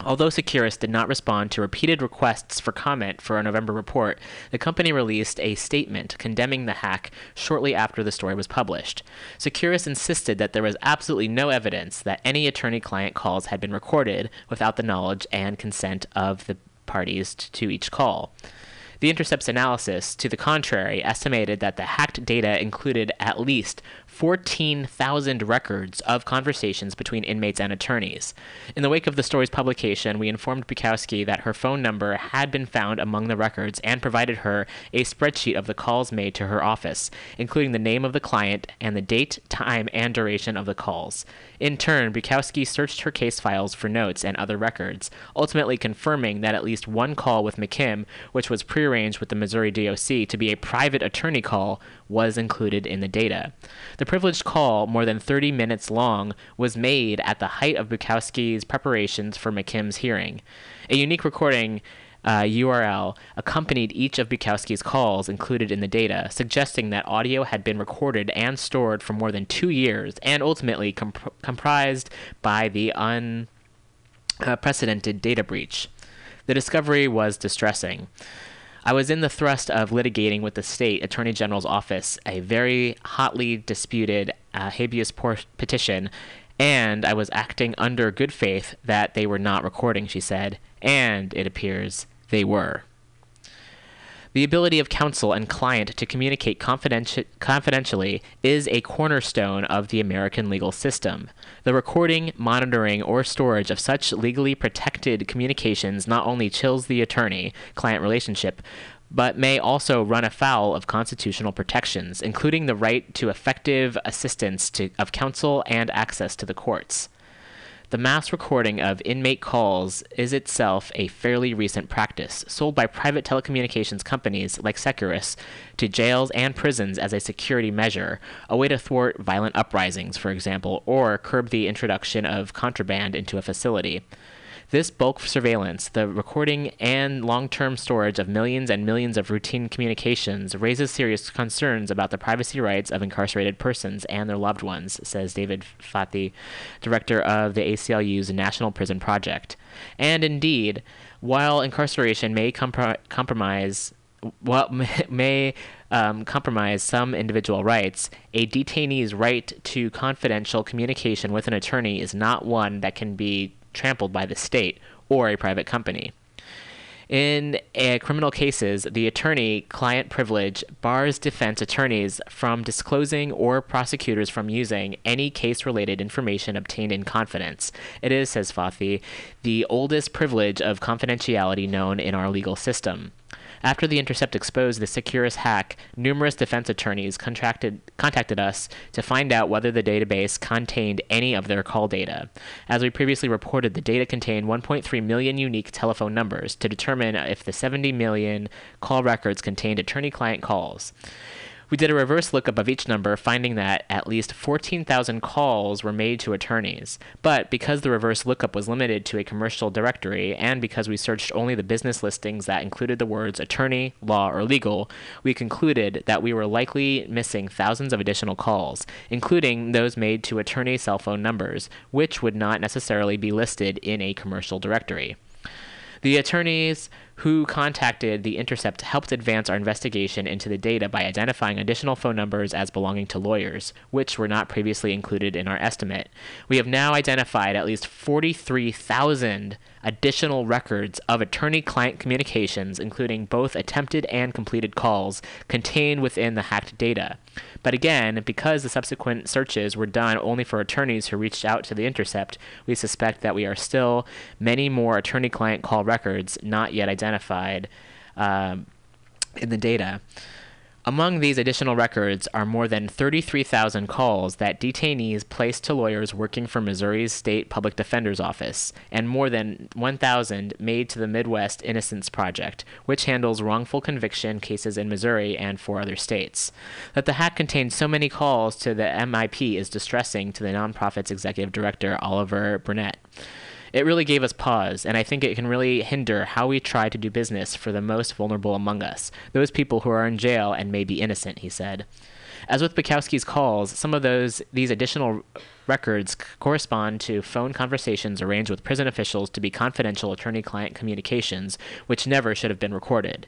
Speaker 1: Although Securus did not respond to repeated requests for comment for a November report, the company released a statement condemning the hack shortly after the story was published. Securus insisted that there was absolutely no evidence that any attorney client calls had been recorded without the knowledge and consent of the parties to each call. The Intercept's analysis, to the contrary, estimated that the hacked data included at least 14,000 records of conversations between inmates and attorneys. In the wake of the story's publication, we informed Bukowski that her phone number had been found among the records and provided her a spreadsheet of the calls made to her office, including the name of the client and the date, time, and duration of the calls. In turn, Bukowski searched her case files for notes and other records, ultimately confirming that at least one call with McKim, which was prearranged with the Missouri DOC to be a private attorney call, was included in the data. The privileged call, more than 30 minutes long, was made at the height of Bukowski's preparations for McKim's hearing. A unique recording uh, URL accompanied each of Bukowski's calls included in the data, suggesting that audio had been recorded and stored for more than two years and ultimately comp- comprised by the unprecedented data breach. The discovery was distressing. I was in the thrust of litigating with the state attorney general's office a very hotly disputed uh, habeas petition, and I was acting under good faith that they were not recording, she said, and it appears they were. The ability of counsel and client to communicate confidenti- confidentially is a cornerstone of the American legal system. The recording, monitoring, or storage of such legally protected communications not only chills the attorney client relationship, but may also run afoul of constitutional protections, including the right to effective assistance to, of counsel and access to the courts. The mass recording of inmate calls is itself a fairly recent practice, sold by private telecommunications companies like Securus to jails and prisons as a security measure, a way to thwart violent uprisings, for example, or curb the introduction of contraband into a facility. This bulk surveillance, the recording and long term storage of millions and millions of routine communications, raises serious concerns about the privacy rights of incarcerated persons and their loved ones, says David Fathi, director of the ACLU's National Prison Project. And indeed, while incarceration may compro- compromise well, may um, compromise some individual rights, a detainee's right to confidential communication with an attorney is not one that can be trampled by the state or a private company. In uh, criminal cases, the attorney client privilege bars defense attorneys from disclosing or prosecutors from using any case related information obtained in confidence. It is, says Fathi, the oldest privilege of confidentiality known in our legal system. After The Intercept exposed the Securus hack, numerous defense attorneys contacted us to find out whether the database contained any of their call data. As we previously reported, the data contained 1.3 million unique telephone numbers to determine if the 70 million call records contained attorney client calls. We did a reverse lookup of each number, finding that at least 14,000 calls were made to attorneys. But because the reverse lookup was limited to a commercial directory, and because we searched only the business listings that included the words attorney, law, or legal, we concluded that we were likely missing thousands of additional calls, including those made to attorney cell phone numbers, which would not necessarily be listed in a commercial directory. The attorneys who contacted The Intercept helped advance our investigation into the data by identifying additional phone numbers as belonging to lawyers, which were not previously included in our estimate. We have now identified at least 43,000 additional records of attorney client communications, including both attempted and completed calls, contained within the hacked data. But again, because the subsequent searches were done only for attorneys who reached out to the Intercept, we suspect that we are still many more attorney client call records not yet identified um, in the data. Among these additional records are more than 33,000 calls that detainees placed to lawyers working for Missouri's State Public Defender's Office, and more than 1,000 made to the Midwest Innocence Project, which handles wrongful conviction cases in Missouri and four other states. That the hack contained so many calls to the MIP is distressing to the nonprofit's executive director, Oliver Burnett. It really gave us pause, and I think it can really hinder how we try to do business for the most vulnerable among us, those people who are in jail and may be innocent, he said. As with Bukowski's calls, some of those these additional records correspond to phone conversations arranged with prison officials to be confidential attorney-client communications, which never should have been recorded.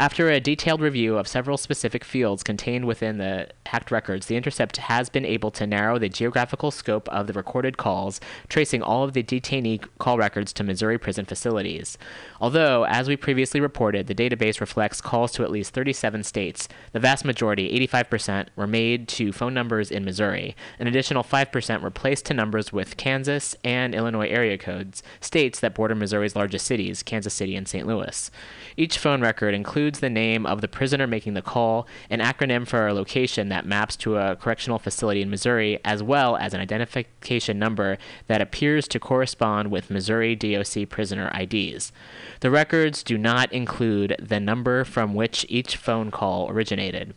Speaker 1: After a detailed review of several specific fields contained within the hacked records, The Intercept has been able to narrow the geographical scope of the recorded calls, tracing all of the detainee call records to Missouri prison facilities. Although, as we previously reported, the database reflects calls to at least 37 states, the vast majority, 85%, were made to phone numbers in Missouri. An additional 5% were placed to numbers with Kansas and Illinois area codes, states that border Missouri's largest cities, Kansas City and St. Louis. Each phone record includes the name of the prisoner making the call, an acronym for a location that maps to a correctional facility in Missouri, as well as an identification number that appears to correspond with Missouri DOC prisoner IDs. The records do not include the number from which each phone call originated.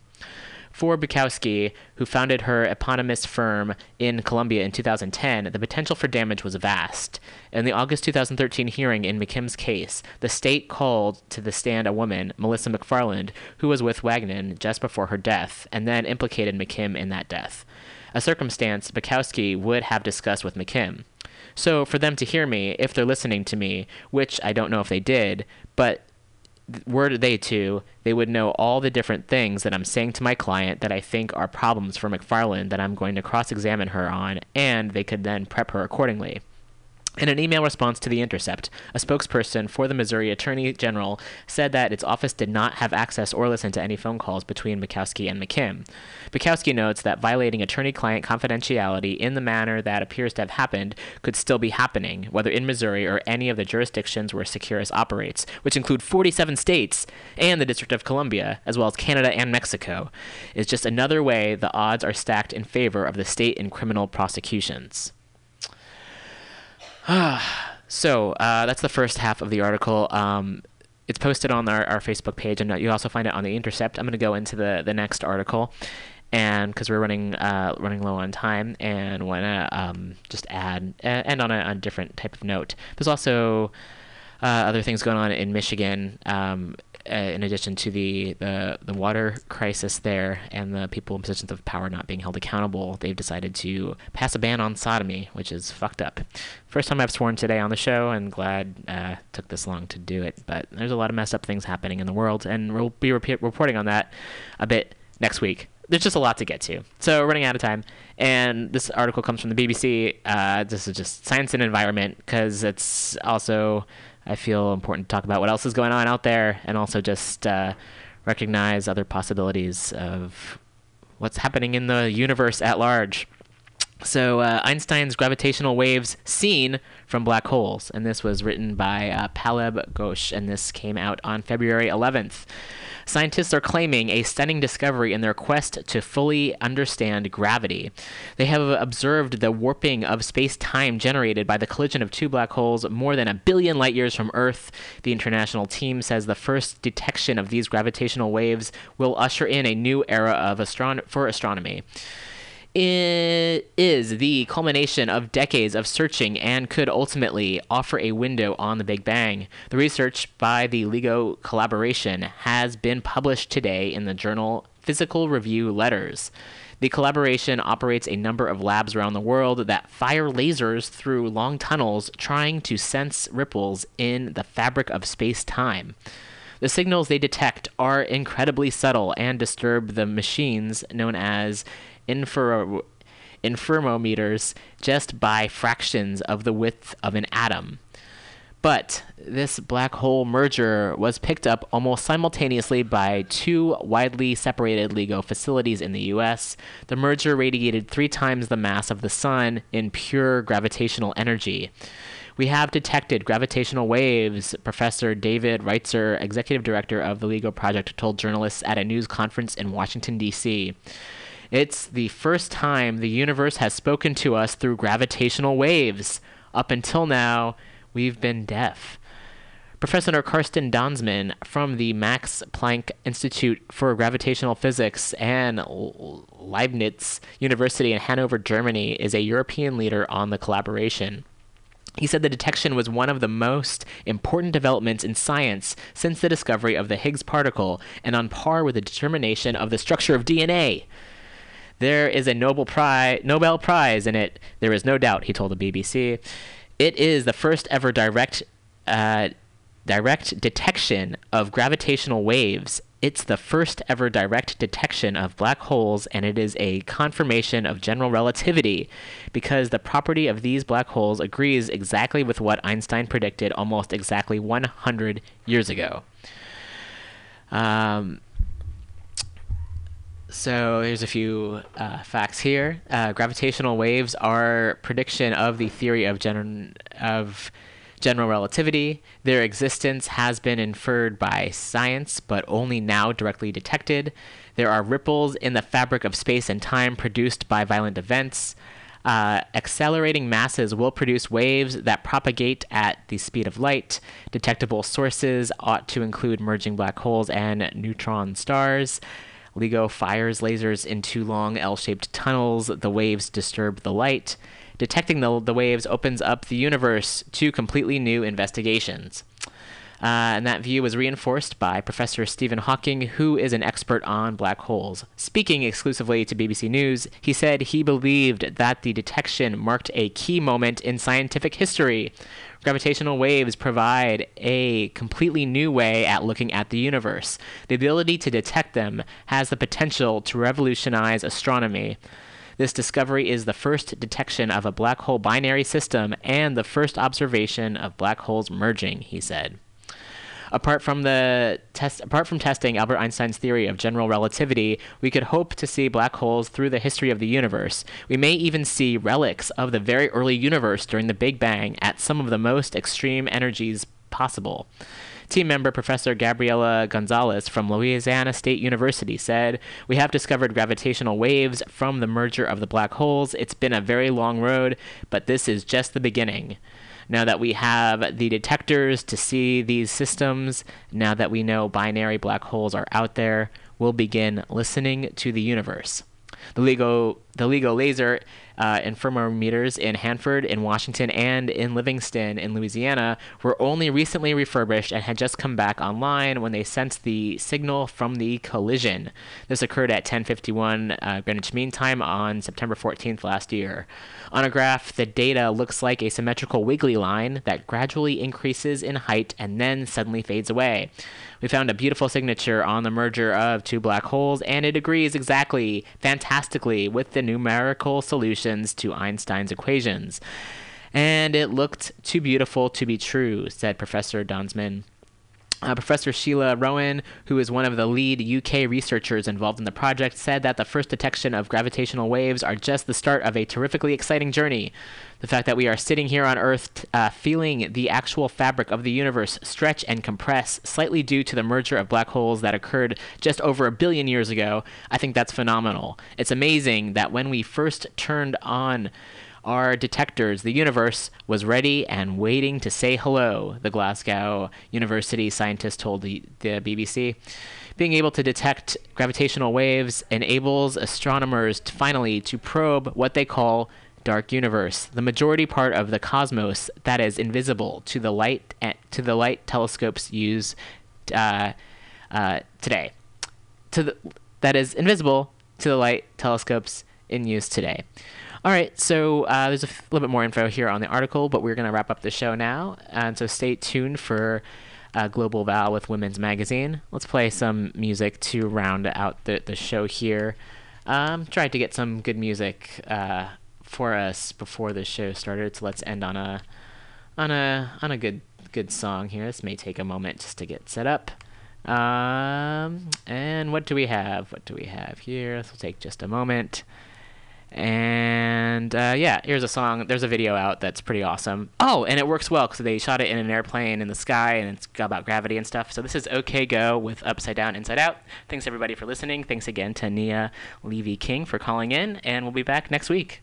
Speaker 1: For Bukowski, who founded her eponymous firm in Columbia in 2010, the potential for damage was vast. In the August 2013 hearing in McKim's case, the state called to the stand a woman, Melissa McFarland, who was with Wagnon just before her death, and then implicated McKim in that death. A circumstance Bukowski would have discussed with McKim. So, for them to hear me, if they're listening to me, which I don't know if they did, but were they to, they would know all the different things that I'm saying to my client that I think are problems for McFarland that I'm going to cross examine her on, and they could then prep her accordingly. In an email response to The Intercept, a spokesperson for the Missouri Attorney General said that its office did not have access or listen to any phone calls between Bukowski and McKim. Bukowski notes that violating attorney client confidentiality in the manner that appears to have happened could still be happening, whether in Missouri or any of the jurisdictions where Securus operates, which include 47 states and the District of Columbia, as well as Canada and Mexico. Is just another way the odds are stacked in favor of the state in criminal prosecutions. So uh, that's the first half of the article. Um, it's posted on our, our Facebook page, and you also find it on the Intercept. I'm going to go into the, the next article, and because we're running uh, running low on time, and want to um, just add uh, end on a, on a different type of note. There's also uh, other things going on in Michigan. Um, uh, in addition to the, the the water crisis there and the people in positions of power not being held accountable, they've decided to pass a ban on sodomy, which is fucked up. First time I've sworn today on the show, and glad uh, took this long to do it. But there's a lot of messed up things happening in the world, and we'll be repe- reporting on that a bit next week. There's just a lot to get to, so we're running out of time. And this article comes from the BBC. Uh, this is just science and environment because it's also I feel important to talk about what else is going on out there and also just uh, recognize other possibilities of what's happening in the universe at large. So, uh, Einstein's gravitational waves seen from black holes, and this was written by uh, Pallab Ghosh, and this came out on February 11th. Scientists are claiming a stunning discovery in their quest to fully understand gravity. They have observed the warping of space time generated by the collision of two black holes more than a billion light years from Earth. The international team says the first detection of these gravitational waves will usher in a new era of astron- for astronomy is the culmination of decades of searching and could ultimately offer a window on the Big Bang. The research by the LIGO collaboration has been published today in the journal Physical Review Letters. The collaboration operates a number of labs around the world that fire lasers through long tunnels trying to sense ripples in the fabric of space time. The signals they detect are incredibly subtle and disturb the machines known as infra- interferometers just by fractions of the width of an atom. But this black hole merger was picked up almost simultaneously by two widely separated LIGO facilities in the US. The merger radiated three times the mass of the Sun in pure gravitational energy. We have detected gravitational waves, Professor David Reitze, executive director of the LIGO project, told journalists at a news conference in Washington, D.C. It's the first time the universe has spoken to us through gravitational waves. Up until now, we've been deaf. Professor Karsten Danzmann from the Max Planck Institute for Gravitational Physics and Leibniz University in Hanover, Germany, is a European leader on the collaboration. He said the detection was one of the most important developments in science since the discovery of the Higgs particle and on par with the determination of the structure of DNA. There is a Nobel Prize, Nobel Prize in it. There is no doubt, he told the BBC. It is the first ever direct, uh, direct detection of gravitational waves. It's the first ever direct detection of black holes, and it is a confirmation of general relativity because the property of these black holes agrees exactly with what Einstein predicted almost exactly 100 years ago. Um, so here's a few uh, facts here. Uh, gravitational waves are prediction of the theory of gen- of general relativity. Their existence has been inferred by science, but only now directly detected. There are ripples in the fabric of space and time produced by violent events. Uh, accelerating masses will produce waves that propagate at the speed of light. Detectable sources ought to include merging black holes and neutron stars. LIGO fires lasers into long L shaped tunnels. The waves disturb the light. Detecting the, the waves opens up the universe to completely new investigations. Uh, and that view was reinforced by Professor Stephen Hawking, who is an expert on black holes. Speaking exclusively to BBC News, he said he believed that the detection marked a key moment in scientific history. Gravitational waves provide a completely new way at looking at the universe. The ability to detect them has the potential to revolutionize astronomy. This discovery is the first detection of a black hole binary system and the first observation of black holes merging, he said. Apart from the test, apart from testing Albert Einstein's theory of general relativity, we could hope to see black holes through the history of the universe. We may even see relics of the very early universe during the Big Bang at some of the most extreme energies possible. Team member Professor Gabriela Gonzalez from Louisiana State University said, We have discovered gravitational waves from the merger of the black holes. It's been a very long road, but this is just the beginning. Now that we have the detectors to see these systems, now that we know binary black holes are out there, we'll begin listening to the universe. The LIGO, the LIGO laser uh, interferometers in Hanford, in Washington, and in Livingston, in Louisiana, were only recently refurbished and had just come back online when they sensed the signal from the collision. This occurred at 10:51 uh, Greenwich Mean Time on September 14th last year. On a graph, the data looks like a symmetrical wiggly line that gradually increases in height and then suddenly fades away. We found a beautiful signature on the merger of two black holes, and it agrees exactly, fantastically, with the numerical solutions to Einstein's equations. And it looked too beautiful to be true, said Professor Danzmann. Uh, Professor Sheila Rowan, who is one of the lead UK researchers involved in the project, said that the first detection of gravitational waves are just the start of a terrifically exciting journey. The fact that we are sitting here on Earth uh, feeling the actual fabric of the universe stretch and compress slightly due to the merger of black holes that occurred just over a billion years ago, I think that's phenomenal. It's amazing that when we first turned on our detectors, the universe was ready and waiting to say hello, the Glasgow University scientist told the, the BBC. Being able to detect gravitational waves enables astronomers to finally to probe what they call dark universe, the majority part of the cosmos that is invisible to the light to the light telescopes use uh, uh, today. To the, that is invisible to the light telescopes in use today. All right, so uh, there's a f- little bit more info here on the article, but we're going to wrap up the show now. And so stay tuned for uh, Global Val with Women's Magazine. Let's play some music to round out the, the show here. Um, tried to get some good music uh, for us before the show started, so let's end on a on a on a good good song here. This may take a moment just to get set up. Um, and what do we have? What do we have here? This will take just a moment. And uh, yeah, here's a song. There's a video out that's pretty awesome. Oh, and it works well because they shot it in an airplane in the sky, and it's about gravity and stuff. So this is OK Go with Upside Down, Inside Out. Thanks everybody for listening. Thanks again to Nia Levy King for calling in, and we'll be back next week.